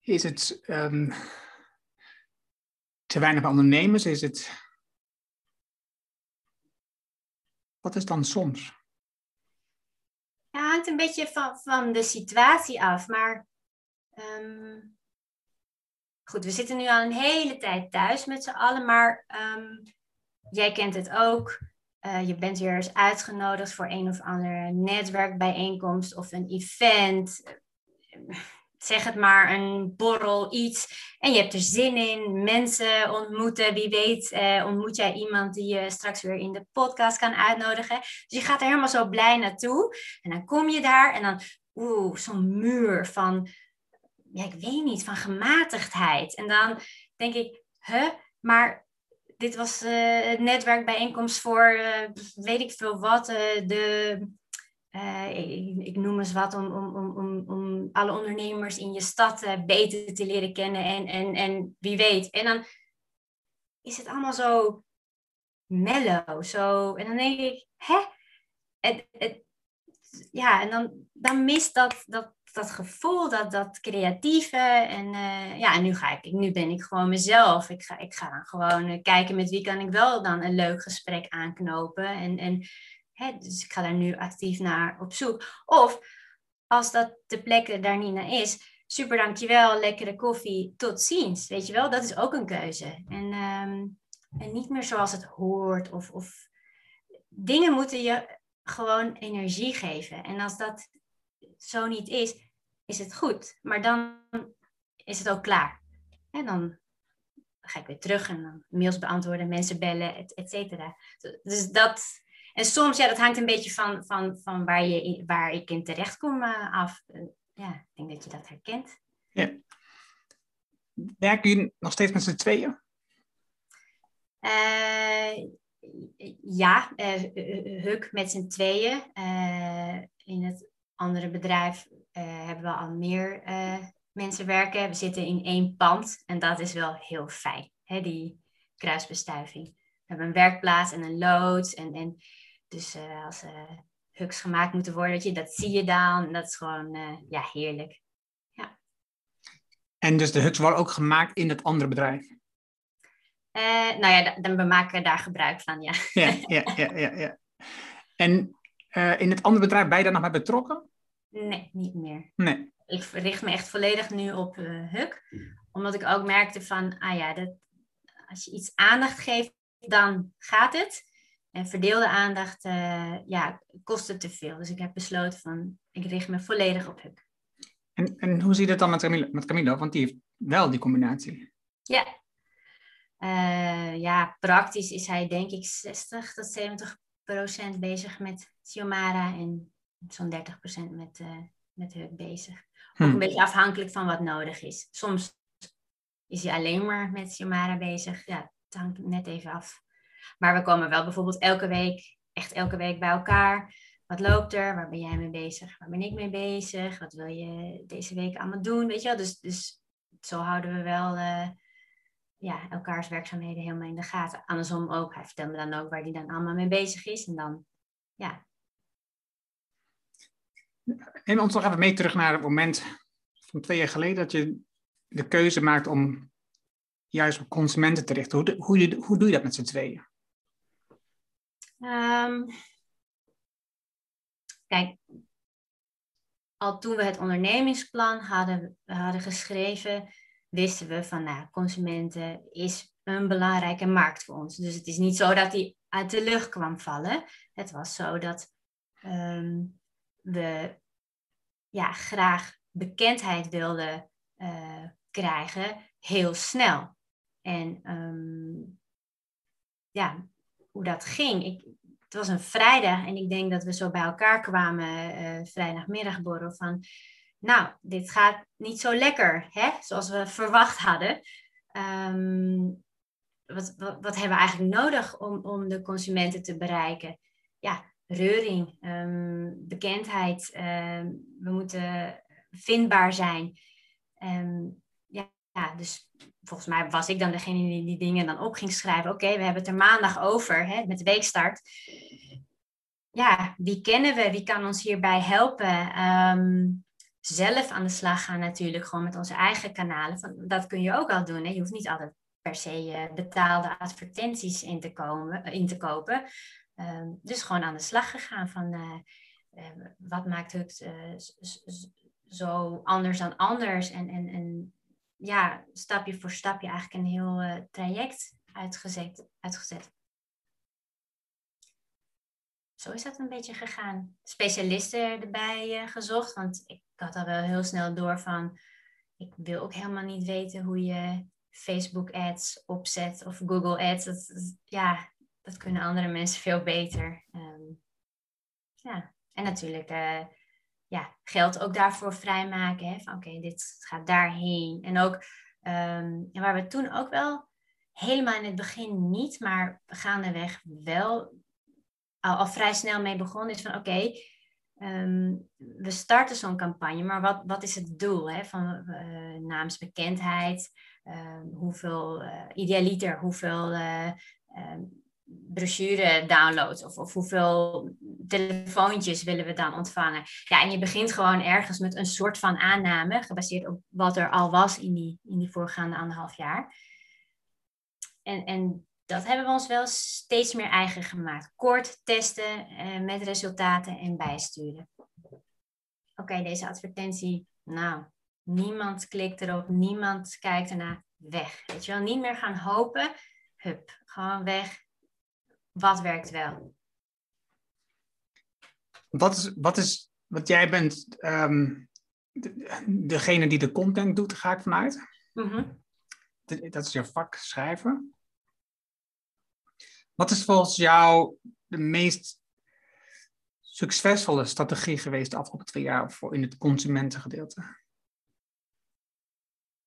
is het ehm, te weinig ondernemers? Is het. Wat is dan soms? Ja, hangt een beetje van, van de situatie af. Maar ehm, goed, we zitten nu al een hele tijd thuis met z'n allen. Maar ehm, jij kent het ook. Eh, je bent weer eens uitgenodigd voor een of andere netwerkbijeenkomst of een event. Zeg het maar, een borrel, iets. En je hebt er zin in, mensen ontmoeten. Wie weet eh, ontmoet jij iemand die je straks weer in de podcast kan uitnodigen. Dus je gaat er helemaal zo blij naartoe. En dan kom je daar en dan, oeh, zo'n muur van, ja, ik weet niet, van gematigdheid. En dan denk ik, huh, maar dit was uh, een netwerkbijeenkomst voor uh, weet ik veel wat. Uh, de, ik, ik, noem eens wat om, om, om, om alle ondernemers in je stad beter te leren kennen. En, en, en wie weet. En dan is het allemaal zo mellow. Zo, en dan denk ik, hè? Het, het, ja, en dan, dan mist dat, dat dat gevoel, dat, dat creatieve. En uh, ja, en nu, ga ik, nu ben ik gewoon mezelf. Ik ga, ik ga dan gewoon uh, kijken met wie kan ik wel dan een leuk gesprek aanknopen. En, en hè, dus ik ga daar nu actief naar op zoek. Of als dat de plek daar niet naar is, super dankjewel, lekkere koffie, tot ziens. Weet je wel, dat is ook een keuze. En, um, en niet meer zoals het hoort. Of, of dingen moeten je gewoon energie geven. En als dat zo niet is, is het goed. Maar dan is het ook klaar. En dan ga ik weer terug en dan mails beantwoorden, mensen bellen, et, et cetera. Dus dat, en soms, ja, dat hangt een beetje van, van, van waar, je, waar ik in terecht kom uh, af. Uh, ja, ik denk dat je dat herkent. Ja. Werken jullie nog steeds met z'n tweeën? Uh, ja, Huk met z'n tweeën. in het andere bedrijf uh, hebben we al meer uh, mensen werken. We zitten in één pand en dat is wel heel fijn, hè, die kruisbestuiving. We hebben een werkplaats en een loods. En, en dus uh, als huks gemaakt moeten worden, dat, je, dat zie je dan. Dat is gewoon ja, heerlijk. Ja. En dus de huks worden ook gemaakt in het andere bedrijf? nou ja, dan, we maken daar gebruik van, ja. ja, ja, ja, ja, ja. En in het andere bedrijf ben je daar nog bij betrokken? Nee, niet meer. Nee. Ik richt me echt volledig nu op uh, Huk. Omdat ik ook merkte van, ah ja, dat, als je iets aandacht geeft, dan gaat het. En verdeelde aandacht, uh, ja, kost het te veel. Dus ik heb besloten van, ik richt me volledig op Huk. En, en hoe ziet het dan met Camilo? met Camilo? Want die heeft wel die combinatie. Ja. Uh, ja, praktisch is hij denk ik 60 tot 70 procent bezig met Xiomara en zo'n 30% met, uh, met Huk bezig. Ook een hmm. beetje afhankelijk van wat nodig is. Soms is hij alleen maar met Xiomara bezig. Ja, het hangt net even af. Maar we komen wel bijvoorbeeld elke week, echt elke week bij elkaar. Wat loopt er? Waar ben jij mee bezig? Waar ben ik mee bezig? Wat wil je deze week allemaal doen? Weet je wel? Dus, dus zo houden we wel uh, ja, elkaars werkzaamheden helemaal in de gaten. Andersom ook. Hij vertelt me dan ook waar hij dan allemaal mee bezig is. En dan ja, Neem ons nog even mee terug naar het moment van twee jaar geleden dat je de keuze maakt om juist op consumenten te richten. Hoe, hoe, doe je dat met z'n tweeën? Um, kijk, al toen we het ondernemingsplan hadden, hadden geschreven, wisten we van nou, consumenten is een belangrijke markt voor ons. Dus het is niet zo dat die uit de lucht kwam vallen. Het was zo dat um, we ja, graag bekendheid wilden uh, krijgen, heel snel. En um, ja, hoe dat ging. Ik, het was een vrijdag en ik denk dat we zo bij elkaar kwamen, uh, vrijdagmiddagborrel, van nou, dit gaat niet zo lekker, hè? zoals we verwacht hadden. Um, wat, wat, wat, hebben we eigenlijk nodig om, om de consumenten te bereiken? Ja, reuring, ehm, bekendheid. Ehm, we moeten vindbaar zijn. ja, ja, dus volgens mij was ik dan degene die die dingen dan op ging schrijven. Oké, we hebben het er maandag over hè, met de weekstart. Ja, wie kennen we? Wie kan ons hierbij helpen? Zelf aan de slag gaan natuurlijk, gewoon met onze eigen kanalen. Van, dat kun je ook al doen. Hè? Je hoeft niet altijd per se uh, betaalde advertenties in te, komen, in te kopen. Ehm, dus gewoon aan de slag gegaan van uh, uh, wat maakt het zo anders dan anders. En, en, en ja, stapje voor stapje eigenlijk een heel traject uitgezet, uitgezet. Zo is dat een beetje gegaan. Specialisten erbij gezocht, want ik had al wel heel snel door van, ik wil ook helemaal niet weten hoe je Facebook ads opzet of Google ads. Ja, dat kunnen andere mensen veel beter. Ehm, ja, en natuurlijk uh, ja, geld ook daarvoor vrijmaken. Hè? Van oké, dit gaat daarheen. En ook, um, en waar we toen ook wel helemaal in het begin niet, maar gaandeweg wel al, vrij snel mee begonnen, is van oké, Ehm, we starten zo'n campagne, maar wat, wat is het doel hè? van uh, naamsbekendheid? Hoeveel uh, idealiter, hoeveel brochure downloads of, of hoeveel telefoontjes willen we dan ontvangen? Ja, en je begint gewoon ergens met een soort van aanname, gebaseerd op wat er al was in die, in die voorgaande anderhalf jaar. En, en dat hebben we ons wel steeds meer eigen gemaakt. Kort testen eh, met resultaten en bijsturen. Oké, deze advertentie, nou, niemand klikt erop, niemand kijkt ernaar, weg. Weet je wel, niet meer gaan hopen, hup, gewoon weg. Wat werkt wel? Wat is, wat is, wat jij bent um, degene die de content doet, ga ik vanuit. Mm Dat is je vak schrijven. Wat is volgens jou de meest succesvolle strategie geweest de afgelopen twee jaar voor in het consumentengedeelte?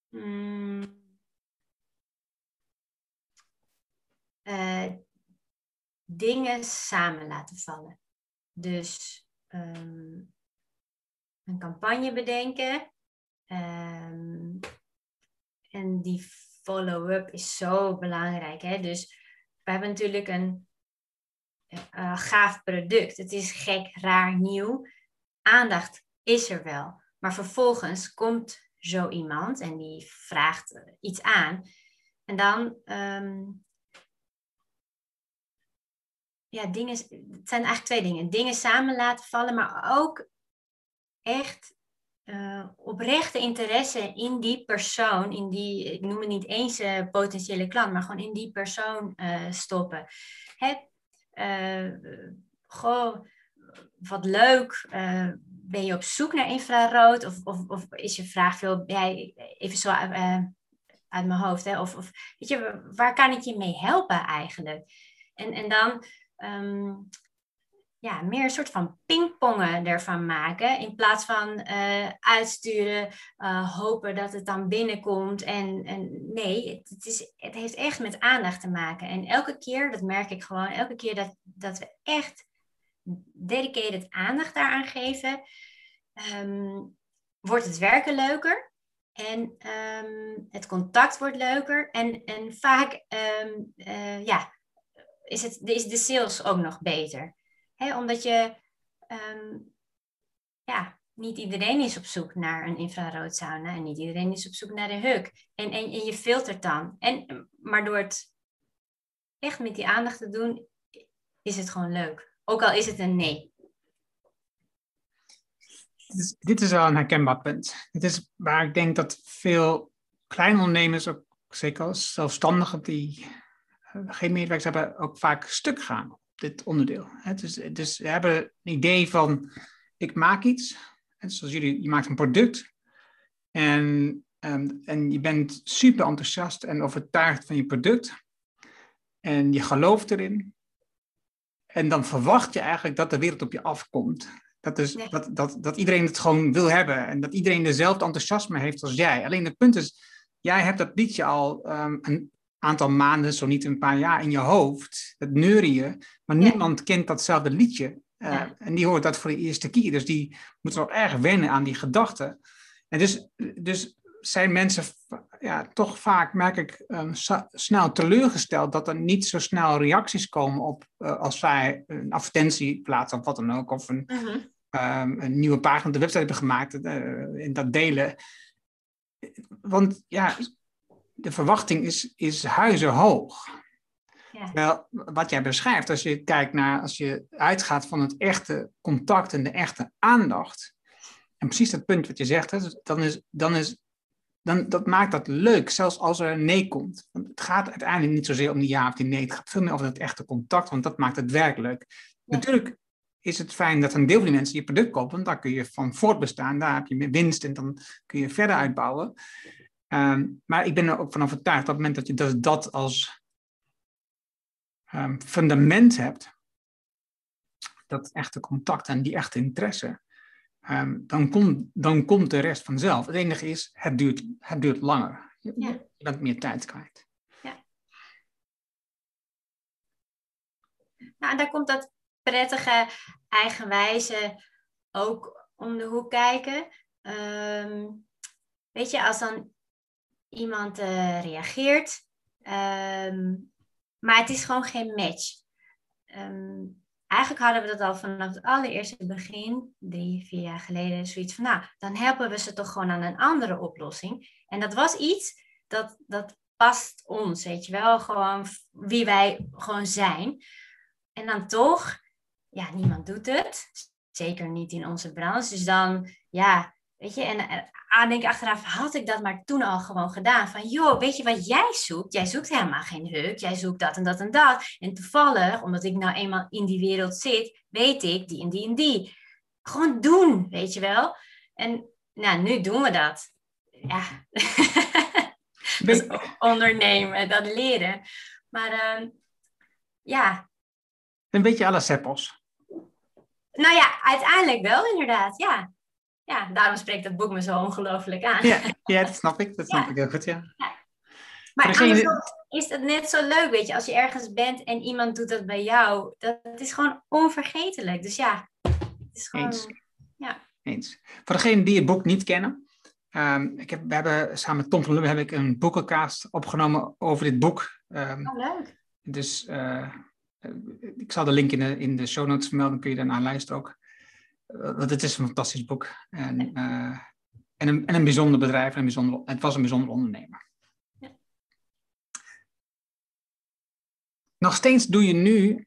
Hmm. Uh, dingen samen laten vallen. Dus um, een campagne bedenken. Um, en die follow-up is zo belangrijk. Hè? Dus we hebben natuurlijk een uh, gaaf product. Het is gek, raar, nieuw. Aandacht is er wel. Maar vervolgens komt zo iemand en die vraagt iets aan. En dan, um, ja, dingen, het zijn eigenlijk twee dingen. Dingen samen laten vallen, maar ook echt uh, oprechte interesse in die persoon, in die, ik noem het niet eens uh, potentiële klant, maar gewoon in die persoon uh, stoppen. Hè? goh, wat leuk. ben je op zoek naar infrarood? Of, of, of is je vraag veel, jij even zo uit mijn hoofd, hè? Of, of weet je, waar kan ik je mee helpen eigenlijk? En, en dan um, ja, meer een soort van pingpongen ervan maken. In plaats van uh, uitsturen, uh, hopen dat het dan binnenkomt. En, en nee, het, is, het heeft echt met aandacht te maken. En elke keer, dat merk ik gewoon, elke keer dat, dat we echt dedicated aandacht daaraan geven, um, wordt het werken leuker. En um, het contact wordt leuker. En, en vaak uh, ja, is, het, de sales ook nog beter omdat je, ehm, ja, niet iedereen is op zoek naar een infraroodsauna en niet iedereen is op zoek naar een huk. En, en, je filtert dan. En, maar door het echt met die aandacht te doen, is het gewoon leuk. Ook al is het een nee. Dit is, dit is wel een herkenbaar punt. Dit is waar ik denk dat veel kleine ondernemers, ook zeker als zelfstandigen die geen medewerkers hebben, ook vaak stuk gaan dit onderdeel. Dus, dus we hebben een idee van, ik maak iets. Zoals jullie, je maakt een product. En, ehm, en je bent super enthousiast en overtuigd van je product. En je gelooft erin. En dan verwacht je eigenlijk dat de wereld op je afkomt. Dat, is, dat, dat, dat iedereen het gewoon wil hebben. En dat iedereen dezelfde enthousiasme heeft als jij. Alleen het punt is, jij hebt dat liedje al um, een aantal maanden, zo niet een paar jaar in je hoofd. Dat neurien, maar niemand kent datzelfde liedje. Ja. En die hoort dat voor de eerste keer. Dus die moeten nog erg wennen aan die gedachten. En dus, dus zijn mensen ja, toch vaak, merk ik, um, snel teleurgesteld dat er niet zo snel reacties komen op uh, als zij een advertentie plaatsen of wat dan ook, of een, uh-huh. um, een nieuwe pagina op de website hebben gemaakt en dat delen. Want ja, de verwachting is, is huizenhoog. Ja. Wel, wat jij beschrijft, als je kijkt naar, als je uitgaat van het echte contact en de echte aandacht, en precies dat punt wat je zegt, hè, dan, is, dan, is, dan dat maakt dat leuk, zelfs als er een nee komt. Want het gaat uiteindelijk niet zozeer om die ja of die nee, het gaat veel meer over het echte contact, want dat maakt het werk leuk. Natuurlijk is het fijn dat een deel van die mensen je product kopen, want daar kun je van voortbestaan, daar heb je meer winst en dan kun je verder uitbouwen. Um, maar ik ben er ook van overtuigd, op het moment dat je dat, dat als um, fundament hebt, dat echte contact en die echte interesse, um, dan, komt dan komt de rest vanzelf. Het enige is, het duurt, het duurt langer. Je, ja. je bent meer tijd kwijt. Ja. Nou, en daar komt dat prettige, eigenwijze ook om de hoek kijken. Um, weet je, als dan iemand uh, reageert, um, maar het is gewoon geen match. Um, eigenlijk hadden we dat al vanaf het allereerste begin, drie, vier jaar geleden, zoiets van, nou, dan helpen we ze toch gewoon aan een andere oplossing. En dat was iets dat, dat past ons, weet je wel, gewoon wie wij gewoon zijn. En dan toch, ja, niemand doet het. Zeker niet in onze branche. Dus dan, ja, weet je, en aan denk achteraf, had ik dat maar toen al gewoon gedaan. Van, joh, weet je wat jij zoekt? Jij zoekt helemaal geen huk. Jij zoekt dat en dat en dat. En toevallig, omdat ik nou eenmaal in die wereld zit, weet ik die en die en die. Gewoon doen, weet je wel. En nou, nu doen we dat. Ja. dus ondernemen, dat leren. Maar uh, ja. Een beetje alle seppels. Nou ja, uiteindelijk wel inderdaad, ja ja, daarom spreekt dat boek me zo ongelooflijk aan. Ja, ja dat snap ik. Dat snap ik heel goed, ja. ja. Maar degene... is het net zo leuk, weet je, als je ergens bent en iemand doet dat bij jou. Dat, is gewoon onvergetelijk. Dus ja, het is gewoon... Eens. Ja. Eens. Voor degenen die het boek niet kennen, um, ik heb, we hebben samen met Tom van Lubbe heb ik een boekencast opgenomen over dit boek. Um, oh, leuk. Dus uh, ik zal de link in de, in de show notes melden, kun je daarna luisteren ook. Eh, want het is een fantastisch boek. En, uh, en, een, en een bijzonder bedrijf. En een bijzonder, het was een bijzonder ondernemer. Ja. Nog steeds doe je nu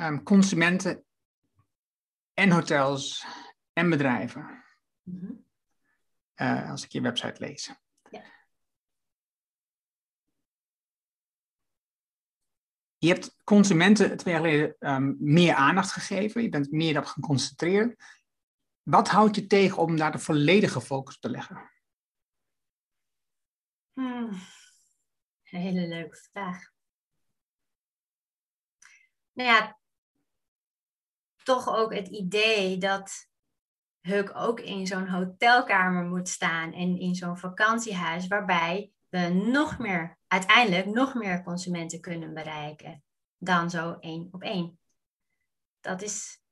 um, consumenten en hotels en bedrijven. Mm -hmm. uh, als ik je website lees. Je hebt consumenten twee jaar geleden um, meer aandacht gegeven. Je bent meer op geconcentreerd. Wat houdt je tegen om daar de volledige focus op te leggen? Hmm. Hele leuke vraag. Nou ja, toch ook het idee dat Huk ook in zo'n hotelkamer moet staan en in zo'n vakantiehuis, waarbij we nog meer, uiteindelijk nog meer consumenten kunnen bereiken dan zo één op één. Dat is.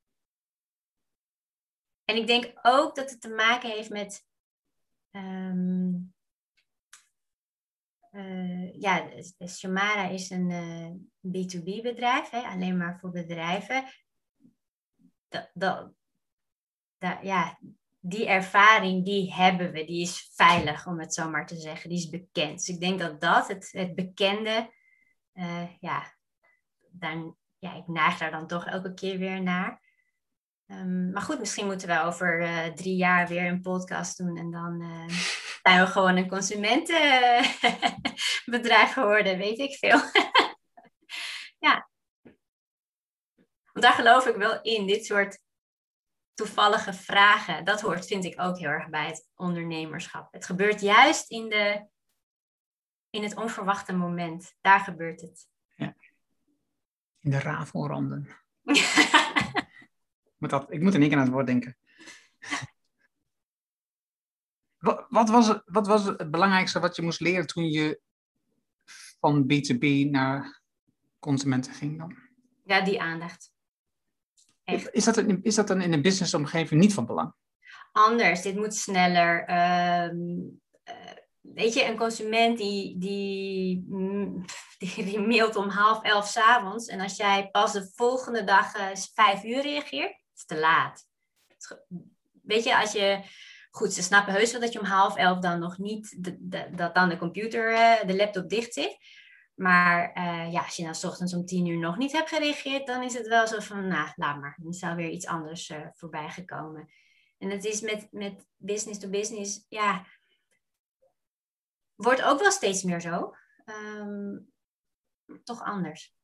En ik denk ook dat het te maken heeft met. Um, ja, Shamara is een uh, eh, B2B bedrijf, hè, alleen maar voor bedrijven. Dat, dat, dat, ja, die ervaring, die hebben we. Die is veilig, om het zo maar te zeggen. Die is bekend. Dus ik denk dat dat, het, het bekende, uh, ja, dan, ja, ik neig daar dan toch elke keer weer naar. Um, maar goed, misschien moeten we over uh, drie jaar weer een podcast doen en dan uh, zijn we gewoon een consumentenbedrijf geworden, weet ik veel. ja. Want daar geloof ik wel in, dit soort toevallige vragen. Dat hoort, vind ik ook heel erg bij het ondernemerschap. Het gebeurt juist in, de, in het onverwachte moment. Daar gebeurt het. Ja. In de rafelranden. moet dat, ik moet in één keer aan het woord denken. Wat, wat, was het, wat was het belangrijkste wat je moest leren toen je van B2B naar consumenten ging dan? Ja, die aandacht. Echt. Is dat, een- is dat dan in een businessomgeving niet van belang? anders, dit moet sneller. Ehm, eh, weet je, een consument die, die, mm, die, die mailt om half elf s'avonds en als jij pas de volgende dag eh, vijf uur reageert, is het te laat. Weet je, als je, goed, ze snappen heus wel dat je om half elf dan nog niet, de, de- dat dan de computer, eh, de laptop dicht zit. Maar eh, ja, als je dan 's ochtends om tien uur nog niet hebt gereageerd, dan is het wel zo van, nou, laat maar. Dan is er weer iets anders eh, voorbij gekomen. En het is met, met business to business, ja, wordt ook wel steeds meer zo. Ehm, toch anders.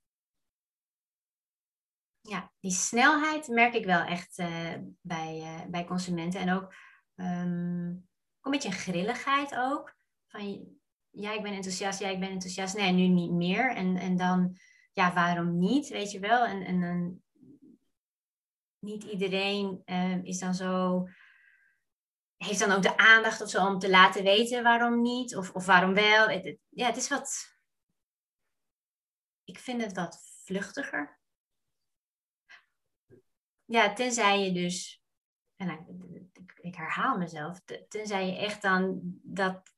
Ja, die snelheid merk ik wel echt eh, bij, bij consumenten. En ook, ehm, ook een beetje een grilligheid ook. Van, ja, ik ben enthousiast, ja, ik ben enthousiast. Nee, nu niet meer. En, en dan, ja, waarom niet, weet je wel? En, en dan, niet iedereen eh, is dan zo heeft dan ook de aandacht om te laten weten waarom niet of, of waarom wel. Ja, het is wat. Ik vind het wat vluchtiger. Ja, tenzij je dus. En ik, ik herhaal mezelf. te- Tenzij je echt dan dat,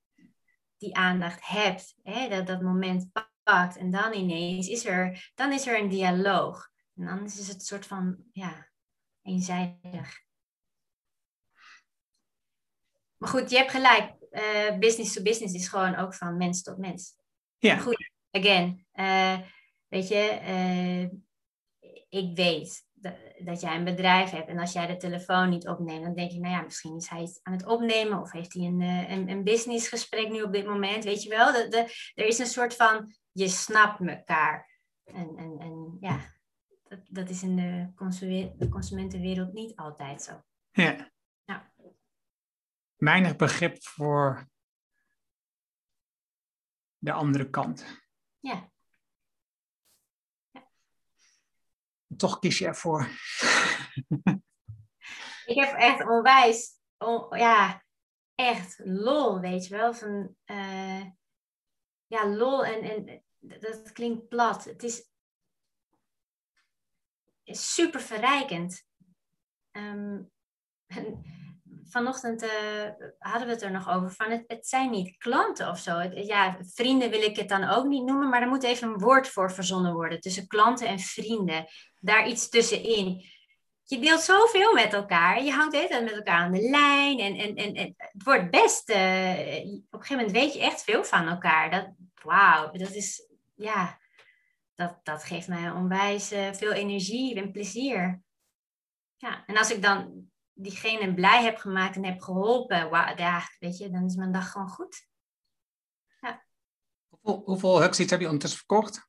die aandacht hebt. Hè, dat dat moment pakt. En dan ineens is er, dan is er een dialoog. En anders is het een soort van. Ja, eenzijdig. Maar goed, je hebt gelijk. Eh, business to business is gewoon ook van mens tot mens. Ja. Goed, again. eh, weet je, eh, ik weet dat, jij een bedrijf hebt. En als jij de telefoon niet opneemt, dan denk je, nou ja, misschien is hij iets aan het opnemen. Of heeft hij een, eh, een, een businessgesprek nu op dit moment. Weet je wel, de, de, er is een soort van, je snapt elkaar. En, en, en ja, dat, dat is in de, consume- de consumentenwereld niet altijd zo. Ja. Ja. Weinig begrip voor de andere kant. Ja. Toch kies je ervoor. Ik heb echt onwijs, on- ja, echt lol, weet je wel. Van, eh, ja, lol en, en dat klinkt plat. Het is super verrijkend. Ehm, vanochtend eh, hadden we het er nog over. Van het, het zijn niet klanten of zo. Het- ja, vrienden wil ik het dan ook niet noemen, maar er moet even een woord voor verzonnen worden. Tussen klanten en vrienden. Daar iets tussenin je deelt zoveel met elkaar. Je hangt de met elkaar aan de lijn. En, en, en, het wordt best. eh, op een gegeven moment weet je echt veel van elkaar. Dat, wauw, dat is. Ja, dat, dat geeft mij onwijs eh, veel energie en plezier. Ja, en als ik dan diegene blij heb gemaakt en heb geholpen, wauw, ja, weet je, dan is mijn dag gewoon goed. Hoeveel, hoeveel Huxies heb je ondertussen verkocht?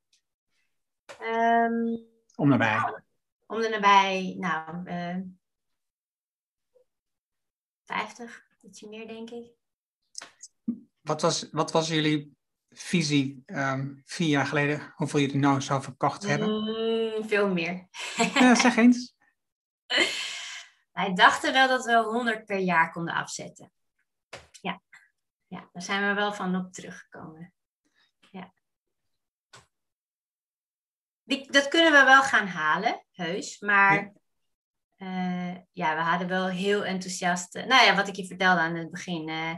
Ehm, Om nabij. om er nabij, nou, eh 50, ietsje meer denk ik. Wat was, wat was jullie visie ehm, vier jaar geleden? Hoeveel jullie nou zou verkocht hebben? Mm, veel meer. Ja, zeg eens. Wij dachten wel dat we 100 per jaar konden afzetten. Ja, ja daar zijn we wel van op teruggekomen. Ja. Dat kunnen we wel gaan halen, heus. Maar Ja. ja, ja we hadden wel heel enthousiast. eh, nou ja, wat ik je vertelde aan het begin. eh,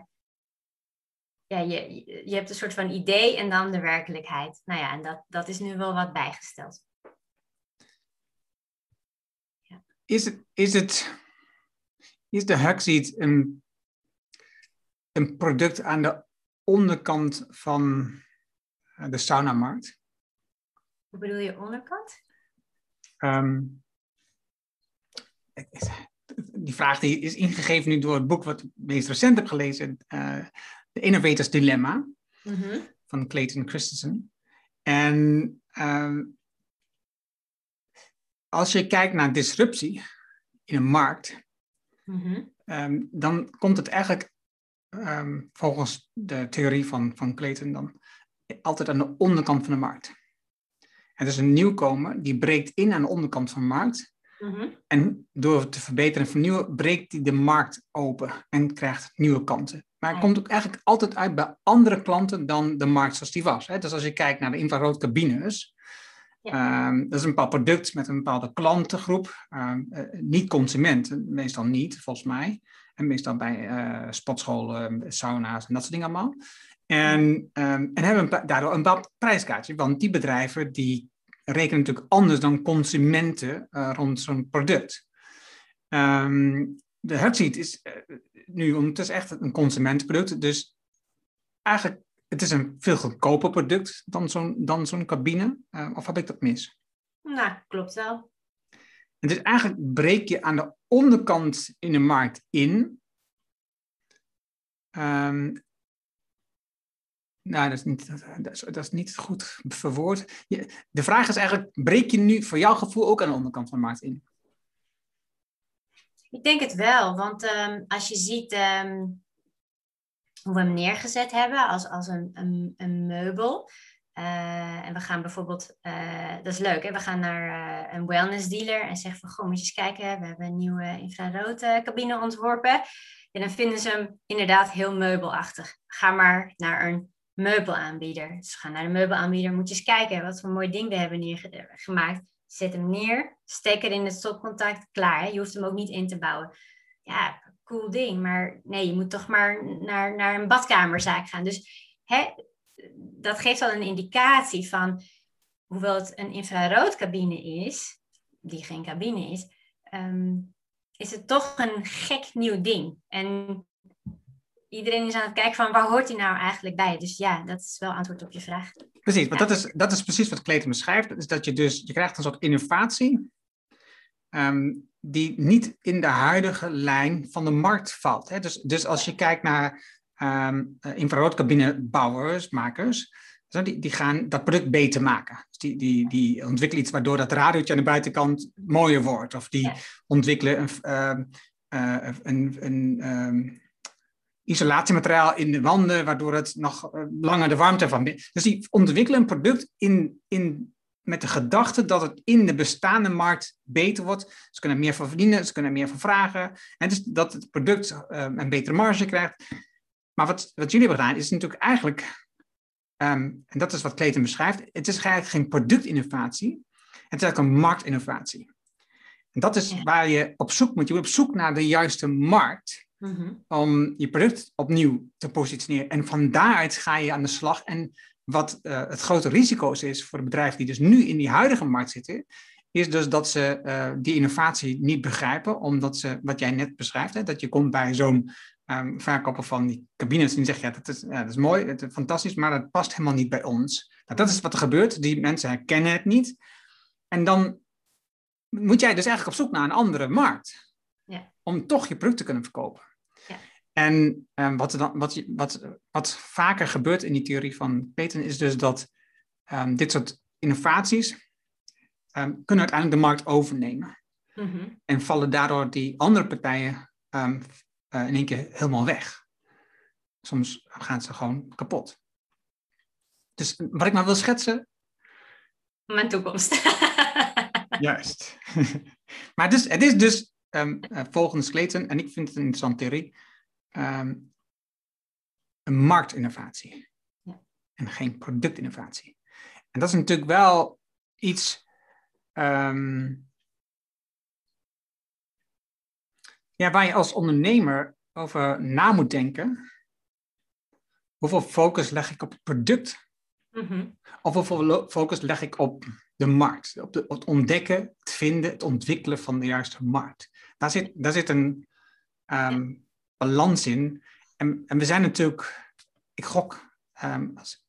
ja, je, je hebt een soort van idee en dan de werkelijkheid. Nou ja, en dat, dat is nu wel wat bijgesteld. Is het, is het, is de Hugseat een, een product aan de onderkant van eh, de saunamarkt? Hoe bedoel je onderkant? Ehm, die vraag die is ingegeven nu door het boek wat ik meest recent heb gelezen, eh The Innovators Dilemma Mhm. van Clayton Christensen. En ehm, als je kijkt naar disruptie in een markt, Mhm. Ehm, dan komt het eigenlijk ehm, volgens de theorie van, van Clayton dan altijd aan de onderkant van de markt. Het is een nieuwkomer die breekt in aan de onderkant van de markt. Mhm. En door het te verbeteren en vernieuwen, breekt hij de markt open en krijgt nieuwe kanten. Maar hij komt ook eigenlijk altijd uit bij andere klanten dan de markt zoals die was. Hè? Dus als je kijkt naar de infraroodcabines, Ehm, dat is een bepaald product met een bepaalde klantengroep. Ehm, eh, niet consument, meestal niet, volgens mij. En meestal bij uh, sportscholen, sauna's en dat soort dingen allemaal. En, en hebben daardoor een bepaald prijskaartje. Want die bedrijven die rekenen natuurlijk anders dan consumenten rond zo'n product. de Hutseat is nu ondertussen echt een consumentenproduct. Dus eigenlijk het is een veel goedkoper product dan zo'n, dan zo'n cabine. Uh, of heb ik dat mis? Nou, klopt wel. En dus eigenlijk breek je aan de onderkant in de markt in. Um, nou, dat is, niet, dat, is, dat is niet goed verwoord. de vraag is eigenlijk, breek je nu voor jouw gevoel ook aan de onderkant van de markt in? Ik denk het wel, want um, als je ziet um, hoe we hem neergezet hebben als, als een, een, een meubel. Uh, en we gaan bijvoorbeeld, uh, dat is leuk, hè? we gaan naar uh, een wellness dealer en zeggen van, goh, moet je eens kijken, we hebben een nieuwe infraroodcabine ontworpen. En dan vinden ze hem inderdaad heel meubelachtig. Ga maar naar een meubelaanbieder. Dus we gaan naar de meubelaanbieder, moet je eens kijken wat voor mooi ding we hebben neergemaakt. Zet hem neer, steek er in het stopcontact, klaar. Hè? Je hoeft hem ook niet in te bouwen. Ja, cool ding. Maar nee, je moet toch maar naar, naar een badkamerzaak gaan. Dus hè, dat geeft al een indicatie van, hoewel het een infraroodcabine is, die geen cabine is, ehm, is het toch een gek nieuw ding. En iedereen is aan het kijken van waar hoort hij nou eigenlijk bij? Dus ja, dat is wel antwoord op je vraag. Precies, want dat, is, dat is precies wat Clayton beschrijft. Is dat je dus, je krijgt een soort innovatie. Um, die niet in de huidige lijn van de markt valt. Hè? Dus, dus als je kijkt naar um, infraroodcabinebouwers, makers, die, die gaan dat product beter maken. Dus die, die, die ontwikkelen iets waardoor dat radiootje aan de buitenkant mooier wordt. Of die ontwikkelen een, uh, een, een um, isolatiemateriaal in de wanden, waardoor het nog langer de warmte van. Dus die ontwikkelen een product in, in met de gedachte dat het in de bestaande markt beter wordt. Ze kunnen meer van verdienen, ze kunnen meer van vragen. En dus dat het product um, een betere marge krijgt. Maar wat, wat jullie hebben gedaan is natuurlijk eigenlijk, um, en dat is wat Clayton beschrijft, het is eigenlijk geen productinnovatie, het is eigenlijk een marktinnovatie. En dat is waar je op zoek moet. Je moet op zoek naar de juiste markt mm-hmm. om je product opnieuw te positioneren. En van daaruit ga je aan de slag en wat uh, het grote risico is voor de bedrijven die dus nu in die huidige markt zitten, is dus dat ze uh, die innovatie niet begrijpen, omdat ze, wat jij net beschrijft, hè, dat je komt bij zo'n um, verkoper van die cabines en die zegt, ja, dat is, ja, dat is mooi, het is fantastisch, maar dat past helemaal niet bij ons. Nou, dat is wat er gebeurt, die mensen herkennen het niet. En dan moet jij dus eigenlijk op zoek naar een andere markt, ja. om toch je product te kunnen verkopen. En um, wat, dan, wat, wat, wat vaker gebeurt in die theorie van Peter is dus dat um, dit soort innovaties um, kunnen uiteindelijk de markt overnemen. Mm-hmm. En vallen daardoor die andere partijen uh, in één keer helemaal weg. Soms gaan ze gewoon kapot. Dus wat ik maar wil schetsen. Mijn toekomst. Juist. maar het is, het is dus uh, volgens Clayton, en ik vind het een interessante theorie um, een marktinnovatie. Ja. En geen productinnovatie. En dat is natuurlijk wel iets. Um, ja, waar je als ondernemer over na moet denken. Hoeveel focus leg ik op het product? Mm-hmm. Of hoeveel focus leg ik op de markt? Op, de, op, het ontdekken, het vinden, het ontwikkelen van de juiste markt. Daar zit, daar zit een, um, balans in. En, en we zijn natuurlijk, ik gok, um, als,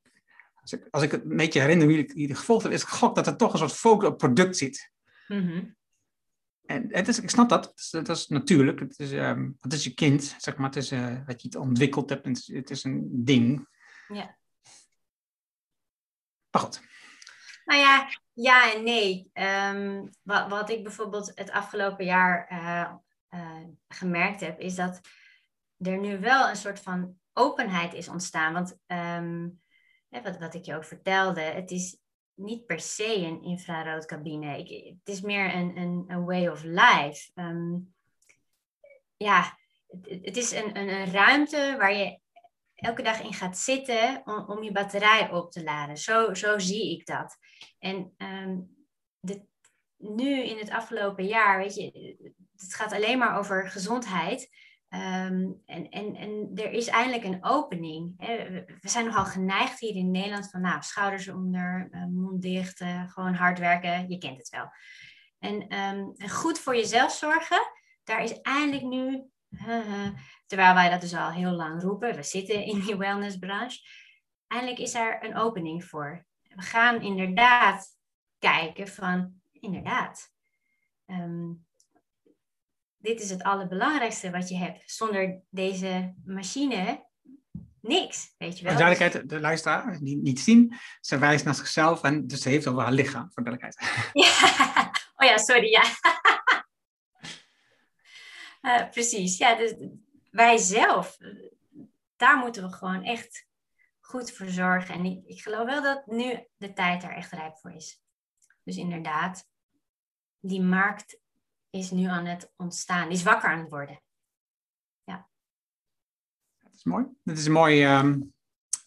als, ik, als ik het een beetje herinner wie ik die gevolgd heb, is ik gok dat er toch een soort focus op product zit. Mm-hmm. En het is, ik snap dat, dat is, dat is natuurlijk. Het is, um, het is je kind, zeg maar. Het is uh, wat je het ontwikkeld hebt. Het is, het is een ding. Ja. Maar goed. Nou ja, ja en nee. Um, wat, wat ik bijvoorbeeld het afgelopen jaar uh, uh, gemerkt heb, is dat er nu wel een soort van openheid is ontstaan. Want um, wat, wat ik je ook vertelde, het is niet per se een infraroodcabine. Ik, het is meer een, een, een way of life. Um, ja, het, het, is een, een, een ruimte waar je elke dag in gaat zitten om, om je batterij op te laden. Zo, zo zie ik dat. En ehm, de, nu in het afgelopen jaar, weet je, het gaat alleen maar over gezondheid. Ehm, en, en, en er is eindelijk een opening. We zijn nogal geneigd hier in Nederland van nou, schouders onder, uh, mond dicht, uh, gewoon hard werken. Je kent het wel. En um, goed voor jezelf zorgen, daar is eindelijk nu, terwijl wij dat dus al heel lang roepen, we zitten in die wellnessbranche, eindelijk is daar een opening voor. We gaan inderdaad kijken van, inderdaad, um, dit is het allerbelangrijkste wat je hebt. Zonder deze machine niks, weet je wel. Voor duidelijkheid, de luisteraar, die niet zien, ze wijst naar zichzelf en dus ze heeft over haar lichaam, voor duidelijkheid. Ja. Oh ja, sorry, ja. uh, precies, ja, dus wij zelf, daar moeten we gewoon echt goed voor zorgen. En ik, ik geloof wel dat nu de tijd er echt rijp voor is. Dus inderdaad, die markt is nu aan het ontstaan, is wakker aan het worden. Ja. Dat is mooi. Dat is een mooie, um,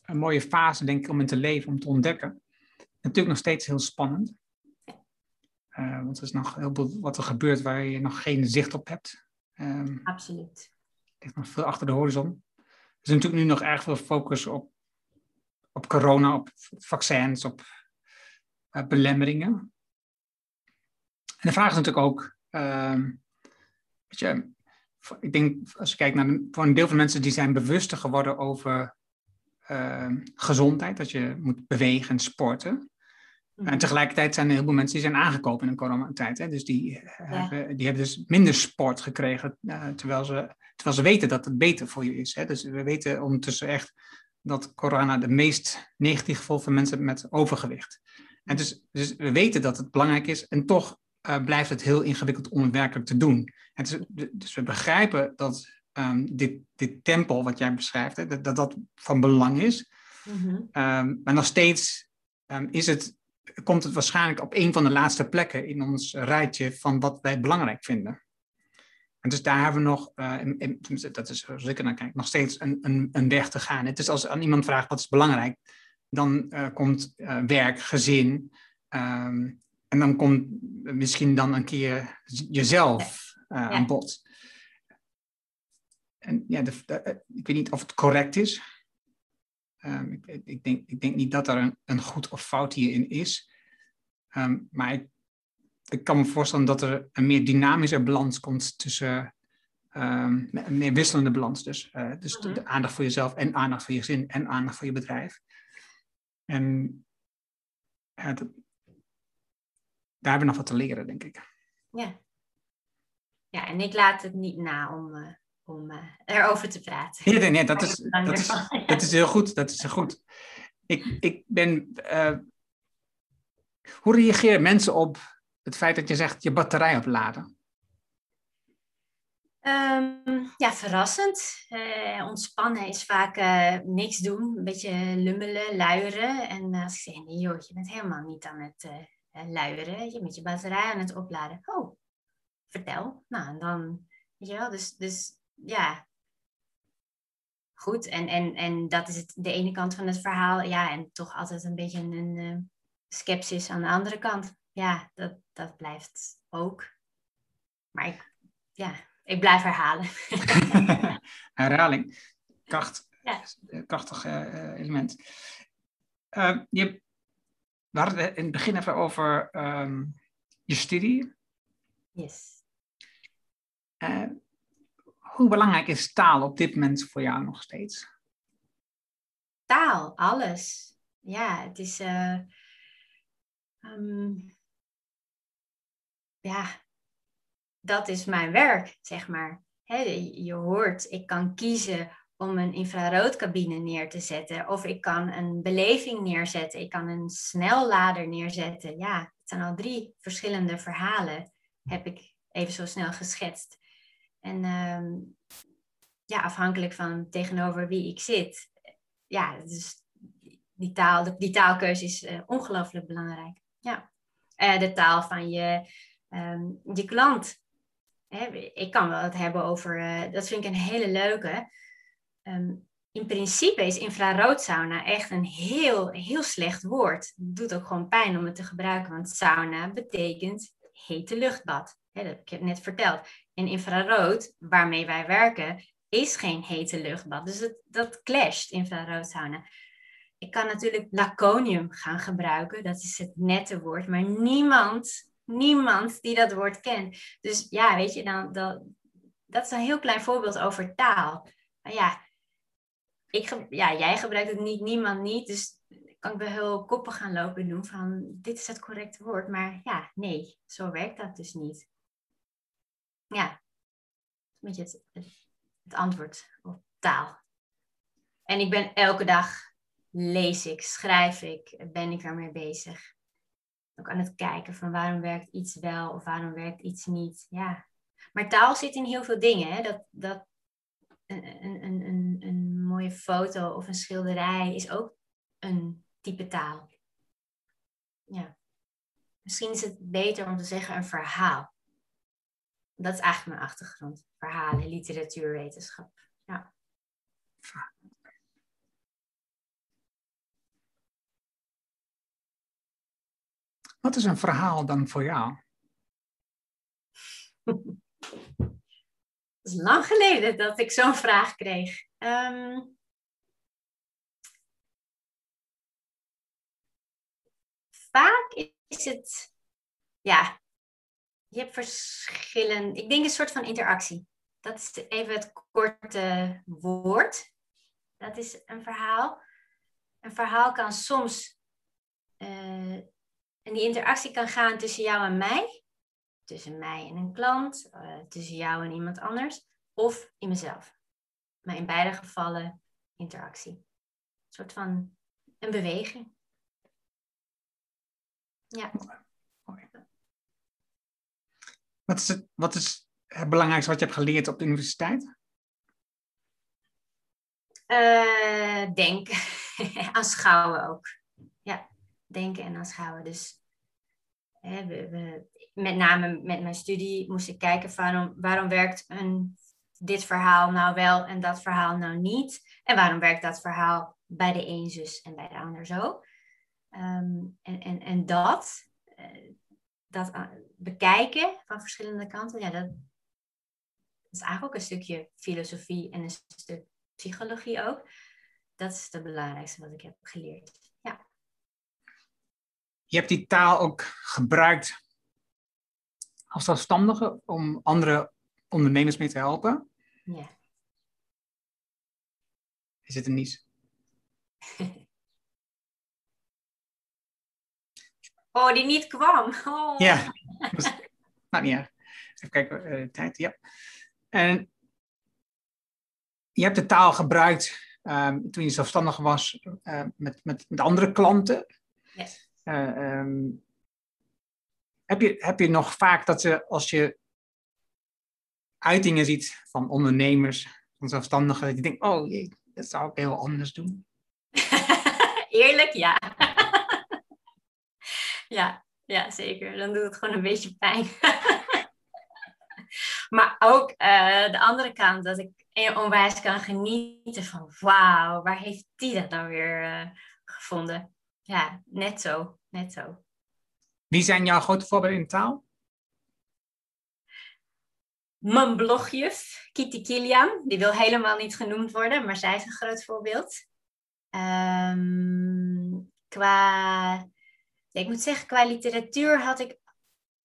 een mooie fase, denk ik, om in te leven, om te ontdekken. Natuurlijk nog steeds heel spannend. Uh, want er is nog heel veel wat er gebeurt waar je nog geen zicht op hebt. Um, Absoluut. Er ligt nog veel achter de horizon. Er is natuurlijk nu nog erg veel focus op, op corona, op vaccins, op uh, belemmeringen. En de vraag is natuurlijk ook, weet je, ik denk als je kijkt naar de, voor een deel van mensen die zijn bewuster geworden over uh, gezondheid, dat je moet bewegen en sporten. En mhm. tegelijkertijd zijn er heel veel mensen die zijn aangekomen in een coronatijd. Hè? Dus die, ja. hebben, die hebben dus minder sport gekregen, uh, terwijl, ze, terwijl ze weten dat het beter voor je is. Hè? Dus we weten ondertussen echt dat corona de meest negatieve gevolgen van mensen met overgewicht. En dus, dus we weten dat het belangrijk is en toch uh, blijft het heel ingewikkeld om het werkelijk te doen. En dus, dus we begrijpen dat um, dit, dit tempo wat jij beschrijft, hè, dat, dat, dat van belang is. Mm-hmm. Um, maar nog steeds um, is het, komt het waarschijnlijk op een van de laatste plekken in ons rijtje van wat wij belangrijk vinden. En dus daar hebben we nog, uh, dat is zoals ik er naar kijk, nog steeds een, een, een weg te gaan. Het is als aan iemand vraagt wat is belangrijk, dan uh, komt werk, gezin, um, en dan komt misschien dan een keer jezelf uh, aan bod. En ja, de, de, ik weet niet of het correct is. Um, ik, ik, denk, ik denk niet dat er een, een goed of fout hierin is. Um, maar ik, ik, kan me voorstellen dat er een meer dynamische balans komt tussen um, een meer wisselende balans. Dus, uh, dus de, de, mhm. aandacht voor jezelf en aandacht voor je gezin en aandacht voor je bedrijf. En ja, dat, daar hebben we nog wat te leren, denk ik. Ja. Ja, en ik laat het niet na om, uh, om uh, erover te praten. Nee, nee, dat, is, dat, is, dat is heel goed. Dat is heel goed. Ik, ik ben... Uh, hoe reageren mensen op het feit dat je zegt je batterij opladen? Um, ja, verrassend. Uh, ontspannen is vaak uh, niks doen, een beetje lummelen, luieren. En als ik zeg, nee joh, je bent helemaal niet aan het luieren, je met je batterij aan het opladen. Oh, vertel. Nou, en dan, weet je wel, dus, dus ja. Goed, en, en, en dat is het, de ene kant van het verhaal. Ja, en toch altijd een beetje een, een uh, sceptisch aan de andere kant. Ja, dat, dat blijft ook. Maar ik, ja, ik blijf herhalen. Herhaling. Kracht. Ja. Krachtig uh, element. Uh, je we hadden het in het begin even over um, je studie. Yes. Uh, hoe belangrijk is taal op dit moment voor jou nog steeds? Taal, alles. Ja, het is. Uh, um, ja, dat is mijn werk, zeg maar. He, je hoort, ik kan kiezen om een infraroodcabine neer te zetten. Of ik kan een beleving neerzetten. Ik kan een snellader neerzetten. Ja, het zijn al drie verschillende verhalen, heb ik even zo snel geschetst. En ehm, ja, afhankelijk van tegenover wie ik zit. Ja, dus die, taal, die taalkeuze is uh, ongelooflijk belangrijk. Ja. Uh, de taal van je, um, je klant. Hè, ik kan wel het hebben over, uh, dat vind ik een hele leuke. Um, in principe is infraroodsauna echt een heel, heel slecht woord. Het doet ook gewoon pijn om het te gebruiken, want sauna betekent hete luchtbad. dat heb ik net verteld. En infrarood, waarmee wij werken, is geen hete luchtbad. Dus het, dat clasht, infraroodsauna. Ik kan natuurlijk laconium gaan gebruiken, dat is het nette woord, maar niemand, niemand die dat woord kent. Dus ja, weet je, dan, dan, dat is een heel klein voorbeeld over taal. Maar ja, ik, ja, jij gebruikt het niet, niemand niet. Dus kan ik wel heel koppen gaan lopen doen van dit is het correcte woord. Maar ja, nee, zo werkt dat dus niet. Ja, een beetje het, antwoord op taal. En ik ben elke dag lees ik, schrijf ik, ben ik ermee bezig. Ook aan het kijken van waarom werkt iets wel of waarom werkt iets niet. Ja. Maar taal zit in heel veel dingen. Hè? Dat, dat, een, een, een mooie foto of een schilderij is ook een type taal. Ja. Misschien is het beter om te zeggen een verhaal. Dat is eigenlijk mijn achtergrond. Verhalen, literatuurwetenschap. Ja. Wat is een verhaal dan voor jou? Is lang geleden dat ik zo'n vraag kreeg. Ehm, vaak is het, ja, je hebt verschillen. Ik denk een soort van interactie. Dat is even het korte woord. Dat is een verhaal. Een verhaal kan soms, uh, en die interactie kan gaan tussen jou en mij tussen mij en een klant, uh, tussen jou en iemand anders, of in mezelf. Maar in beide gevallen interactie. Een soort van een beweging. Ja. Wat is het, wat is het belangrijkste wat je hebt geleerd op de universiteit? Uh, denken. aanschouwen ook. Ja, denken en aanschouwen. Dus met name met mijn studie moest ik kijken waarom, werkt een, dit verhaal nou wel en dat verhaal nou niet. En waarom werkt dat verhaal bij de een zus en bij de ander zo. Ehm, en, en, en dat, uh, dat eh, bekijken van verschillende kanten, ja, dat, is eigenlijk ook een stukje filosofie en een stuk psychologie ook. Dat is het belangrijkste wat ik heb geleerd. Je hebt die taal ook gebruikt als zelfstandige om andere ondernemers mee te helpen? Ja. Is het een niets? oh, die niet kwam. Oh. Ja, nou niet erg. Even kijken, uh, tijd, ja. En je hebt de taal gebruikt um, toen je zelfstandig was uh, met, met, met andere klanten. Yes. Uh, um, heb je, heb je nog vaak dat ze, als je uitingen ziet van ondernemers, van zelfstandigen, dat je denkt, oh jee, dat zou ik heel anders doen? Eerlijk, ja. ja, ja, zeker. Dan doet het gewoon een beetje pijn. maar ook uh, de andere kant, dat ik onwijs kan genieten van, wauw, waar heeft die dat nou weer uh, gevonden? Ja, net zo, net zo. Wie zijn jouw grote voorbeelden in taal? Mijn blogjuf, Kitty Kilian, die wil helemaal niet genoemd worden, maar zij is een groot voorbeeld. Um, qua, ja, ik moet zeggen, qua literatuur had ik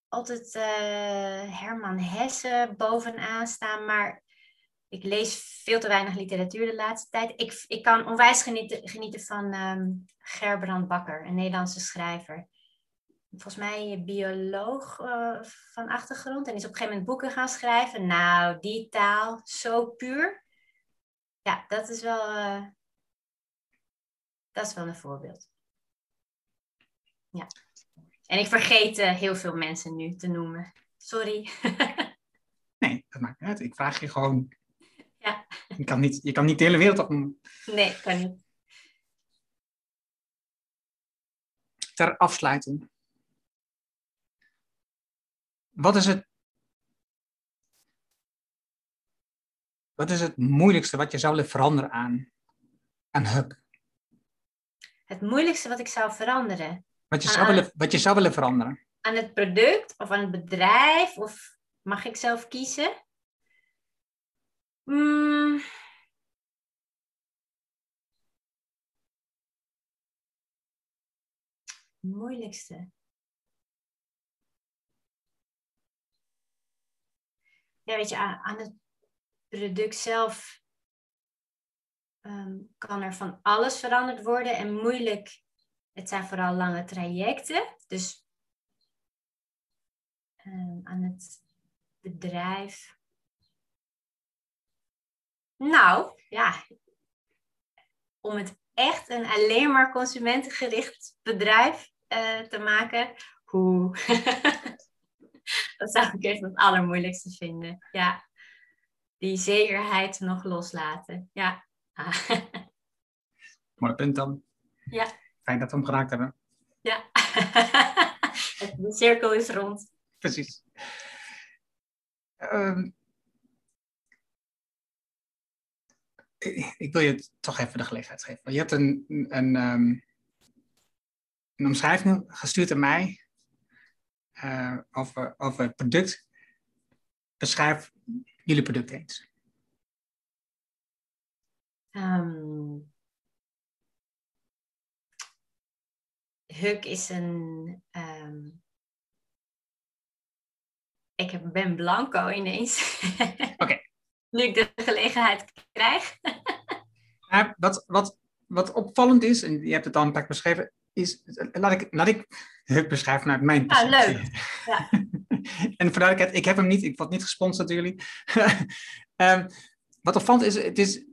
altijd uh, Herman Hesse bovenaan staan, maar ik lees veel te weinig literatuur de laatste tijd. Ik, ik kan onwijs genieten, genieten van um, Gerbrand Bakker, een Nederlandse schrijver volgens mij bioloog uh, van achtergrond en is op een gegeven moment boeken gaan schrijven. Nou, die taal, zo puur. Ja, dat is wel, uh, dat is wel een voorbeeld. Ja. En ik vergeet uh, heel veel mensen nu te noemen. Sorry. nee, dat maakt niet uit. Ik vraag je gewoon. Je kan niet, je kan niet de hele wereld opnoemen. Nee, kan niet. Ter afsluiting. Wat is het, wat is het moeilijkste wat je zou willen veranderen aan aan Huk? Het moeilijkste wat ik zou veranderen. Wat je, Aan- zou willen, wat je zou willen veranderen? Aan het product of aan het bedrijf? Of mag ik zelf kiezen? Mm. Moeilijkste. Ja, weet je, aan, het product zelf ehm, kan er van alles veranderd worden en moeilijk. Het zijn vooral lange trajecten, dus ehm, aan het bedrijf. Nou, ja, om het echt een alleen maar consumentengericht bedrijf eh, te maken, hoe. dat zou ik echt het allermoeilijkste vinden. Ja, die zekerheid nog loslaten. Ja. Mooi punt dan. Ja. Fijn dat we hem geraakt hebben. ja. De cirkel is rond. Precies. Ehm, ik, ik wil je toch even de gelegenheid geven. Je hebt een, een, ehm, een omschrijving gestuurd aan mij eh, over, over het product. Beschrijf jullie product eens. Ehm, Huk is een. ehm, ik heb- ben blanco ineens. Oké. Nu ik de gelegenheid krijg. Wat, wat, wat opvallend is, en je hebt het al een paar keer beschreven, is, laat ik, laat ik het beschrijven vanuit mijn Ah, leuk. Ja. en voor duidelijkheid, ik heb hem niet, ik word niet gesponsord door jullie. Ehm, wat opvallend is, het is,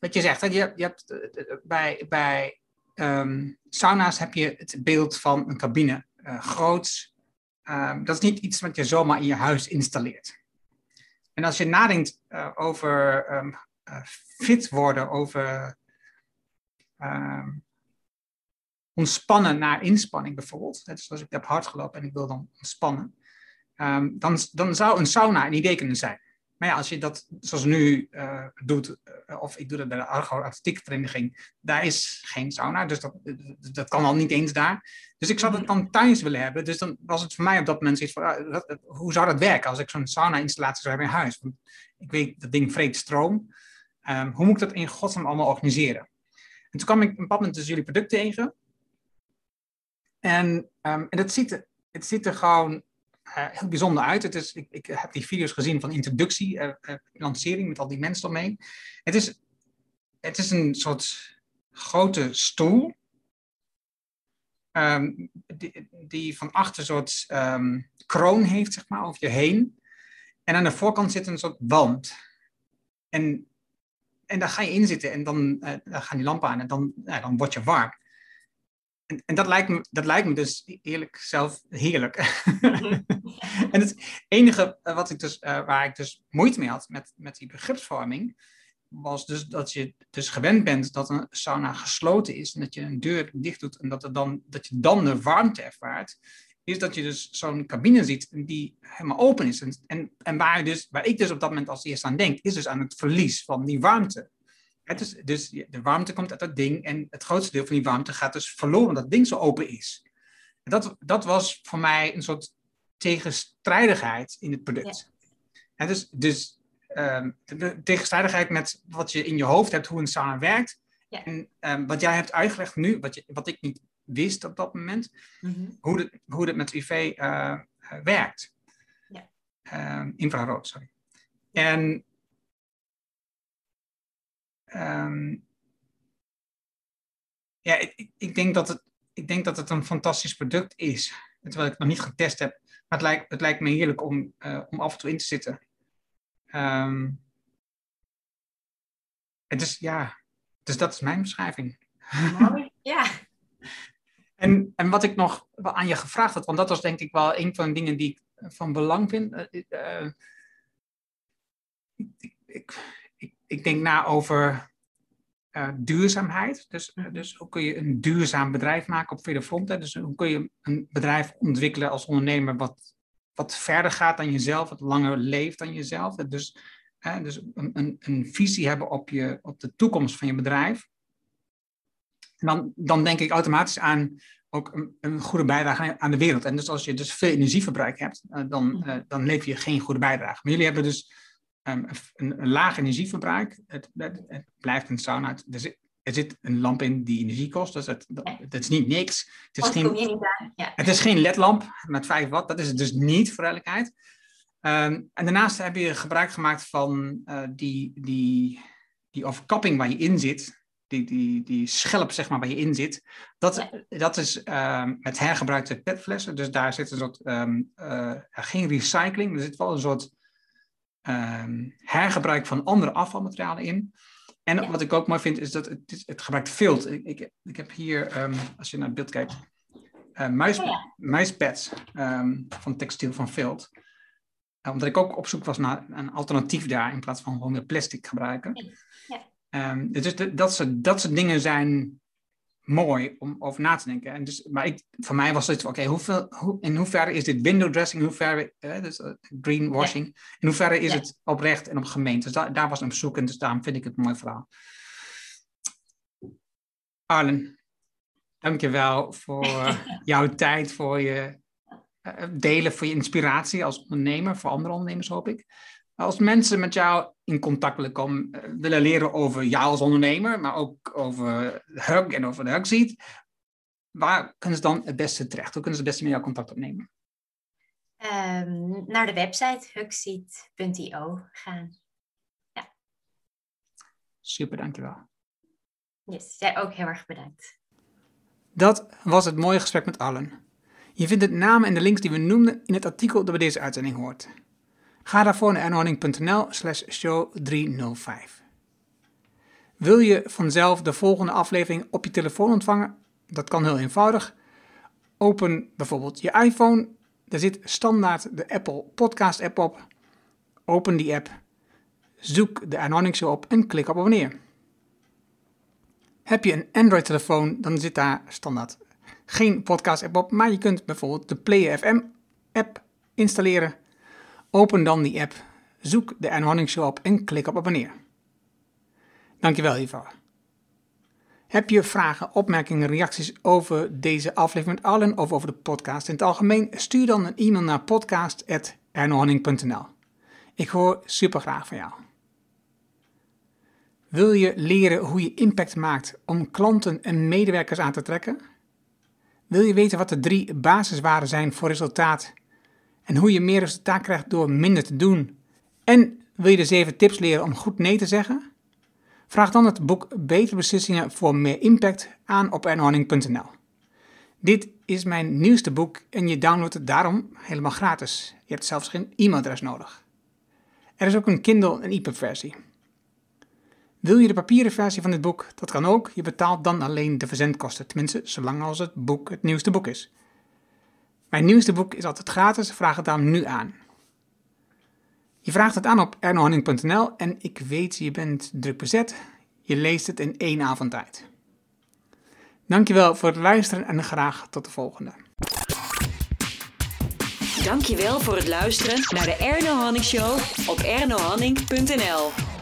wat je zegt, hè, je, je hebt eh, bij, bij ehm, sauna's heb je het beeld van een cabine, eh groots. Ehm, dat is niet iets wat je zomaar in je huis installeert. En als je nadenkt eh, over ehm, eh, fit worden, over ehm, ontspannen naar inspanning bijvoorbeeld. Net zoals ik heb hard gelopen en ik wil dan ontspannen. Ehm, dan, dan zou een sauna een idee kunnen zijn. Maar ja, als je dat zoals nu eh, doet, eh, of ik doe dat bij de Argo Atletiek Vereniging, daar is geen sauna, dus dat, dat kan al niet eens daar. Dus ik zou het dan thuis willen hebben. Dus dan was het voor mij op dat moment zoiets van, ah, dat- dat- hoe zou dat werken als ik zo'n sauna-installatie zou hebben in huis? Want ik weet, dat ding vreet stroom. Ehm, hoe moet ik dat in godsnaam allemaal organiseren? En toen kwam ik op een bepaald moment dus jullie product tegen. En, ehm, en het, ziet er, het ziet er gewoon heel bijzonder uit. Het is, ik, ik heb die video's gezien van introductie, eh, eh, lancering met al die mensen ermee. Het is, het is een soort grote stoel. ehm, die, die van achter een soort ehm, kroon heeft, zeg maar, over je heen. En aan de voorkant zit een soort wand. En, en daar ga je in zitten en dan, eh, dan gaan die lampen aan en dan, ja, dan word je warm. En, en dat, lijkt me, dat lijkt me dus eerlijk zelf heerlijk. en het enige eh, wat ik dus, eh, waar ik dus moeite mee had met, met die begripsvorming, was dus dat je dus gewend bent dat een sauna gesloten is en dat je een deur dicht doet en dat, er dan, dat je dan de warmte ervaart, is dat je dus zo'n cabine ziet die helemaal open is. En, en, en waar, dus, waar ik dus op dat moment als eerste aan denk, is dus aan het verlies van die warmte. Het is, dus de warmte komt uit dat ding en het grootste deel van die warmte gaat dus verloren omdat het ding zo open is. En dat, dat was voor mij een soort tegenstrijdigheid in het product. En dus dus ehm, de tegenstrijdigheid met wat je in je hoofd hebt, hoe een sauna werkt. Ja. En ehm, wat jij hebt uitgelegd nu, wat, je, wat ik niet wist op dat moment, Mhm. hoe het, hoe het met UV eh, eh, werkt. Ja. Ehm, infrarood, sorry. En ja, ik, ik- ik, denk dat het, ik denk dat het een fantastisch product is. Terwijl ik het nog niet getest heb. Maar het lijkt, het lijkt me heerlijk om, eh, om af en toe in te zitten. Ehm, het is, ja, dus dat is mijn beschrijving. Mooi. Ja. En, en wat ik nog aan je gevraagd had, want dat was denk ik wel een van de dingen die ik van belang vind. eh, eh, ik, ik, ik, ik denk na over eh, duurzaamheid. Dus, eh, dus hoe kun je een duurzaam bedrijf maken op vele fronten? Dus hoe kun je een bedrijf ontwikkelen als ondernemer wat, wat verder gaat dan jezelf, wat langer leeft dan jezelf? Dus Hè? Dus een, een, een, visie hebben op, je, op de toekomst van je bedrijf. En dan, dan denk ik automatisch aan ook een, een, goede bijdrage aan de wereld. En dus als je dus veel energieverbruik hebt, dan, uh, dan lever je geen goede bijdrage. Maar jullie hebben dus um, een, een, laag energieverbruik. Het, het, het blijft een sauna. Er zit, er zit, een lamp in die energie kost, dus het, dat, is niet niks. Het is, geen, ja. het is geen ledlamp met 5 watt, dat is het dus niet, voor duidelijkheid. Um, en daarnaast heb je gebruik gemaakt van uh, die, die, die overkapping waar je in zit die, die, die schelp zeg maar, waar je in zit, dat, dat is um, met hergebruikte petflessen. Dus daar zit een soort, um, uh, geen recycling, er zit wel een soort um, hergebruik van andere afvalmaterialen in. En ja. wat ik ook mooi vind, is dat het, het gebruikt vilt. Ik, ik, ik heb hier, als je naar het beeld kijkt, uh, muis, oh, ja. muispads van textiel van vilt. omdat ik ook op zoek was naar een alternatief daar, in plaats van gewoon weer plastic gebruiken. Ja. Um, dus dat, soort, dat soort dingen zijn mooi om over na te denken. En dus, maar ik, voor mij was het, oké, okay, hoeveel, hoe, in hoeverre is dit window dressing, in hoeverre, uh, dus, uh, greenwashing, ja. in hoeverre is ja. het oprecht en op gemeente. Dus da, daar was een bezoek en dus daarom vind ik het een mooi verhaal. Arlen, dankjewel voor jouw tijd, voor je uh, delen, voor je inspiratie als ondernemer, voor andere ondernemers hoop ik. Als mensen met jou in contact willen komen, eh, willen leren over jou als ondernemer, maar ook over Hug en over de waar kunnen ze dan het beste terecht? Hoe kunnen ze het beste met jou contact opnemen? Um, naar de website hugseat.io gaan. Ja. Super, dankjewel. Yes, jij ook heel erg bedankt. Dat was het mooie gesprek met Allen. Je vindt het namen en de links die we noemden in het artikel dat bij deze uitzending hoort. Ga daarvoor naar ernhorning.nl slash show 305. Wil je vanzelf de volgende aflevering op je telefoon ontvangen? Dat kan heel eenvoudig. Open bijvoorbeeld je iPhone. Daar zit standaard de Apple Podcast app op. Open die app. Zoek de Show op en klik op abonneer. Heb je een Android telefoon, dan zit daar standaard geen podcast app op. Maar je kunt bijvoorbeeld de Play FM app installeren Open dan die app, zoek de Anne Show op en klik op abonneer. Dankjewel hiervoor. Heb je vragen, opmerkingen, reacties over deze aflevering met Allen of over de podcast in het algemeen? Stuur dan een e-mail naar podcast.ernohanning.nl. Ik hoor super graag van jou. Wil je leren hoe je impact maakt om klanten en medewerkers aan te trekken? Wil je weten wat de drie basiswaarden zijn voor resultaat en hoe je meer resultaat krijgt door minder te doen. En wil je de 7 tips leren om goed nee te zeggen? Vraag dan het boek Betere Beslissingen voor meer impact aan op ernhorning.nl. Dit is mijn nieuwste boek en je downloadt het daarom helemaal gratis. Je hebt zelfs geen e-mailadres nodig. Er is ook een Kindle en EPUB versie. Wil je de papieren versie van dit boek? Dat kan ook. Je betaalt dan alleen de verzendkosten, tenminste zolang als het boek het nieuwste boek is. Mijn nieuwste boek is altijd gratis, vraag het dan nu aan. Je vraagt het aan op ernohanning.nl en ik weet, je bent druk bezet. Je leest het in één avond tijd. Dankjewel voor het luisteren en graag tot de volgende. Dankjewel voor het luisteren naar de Erno Hanning Show op ernohanning.nl.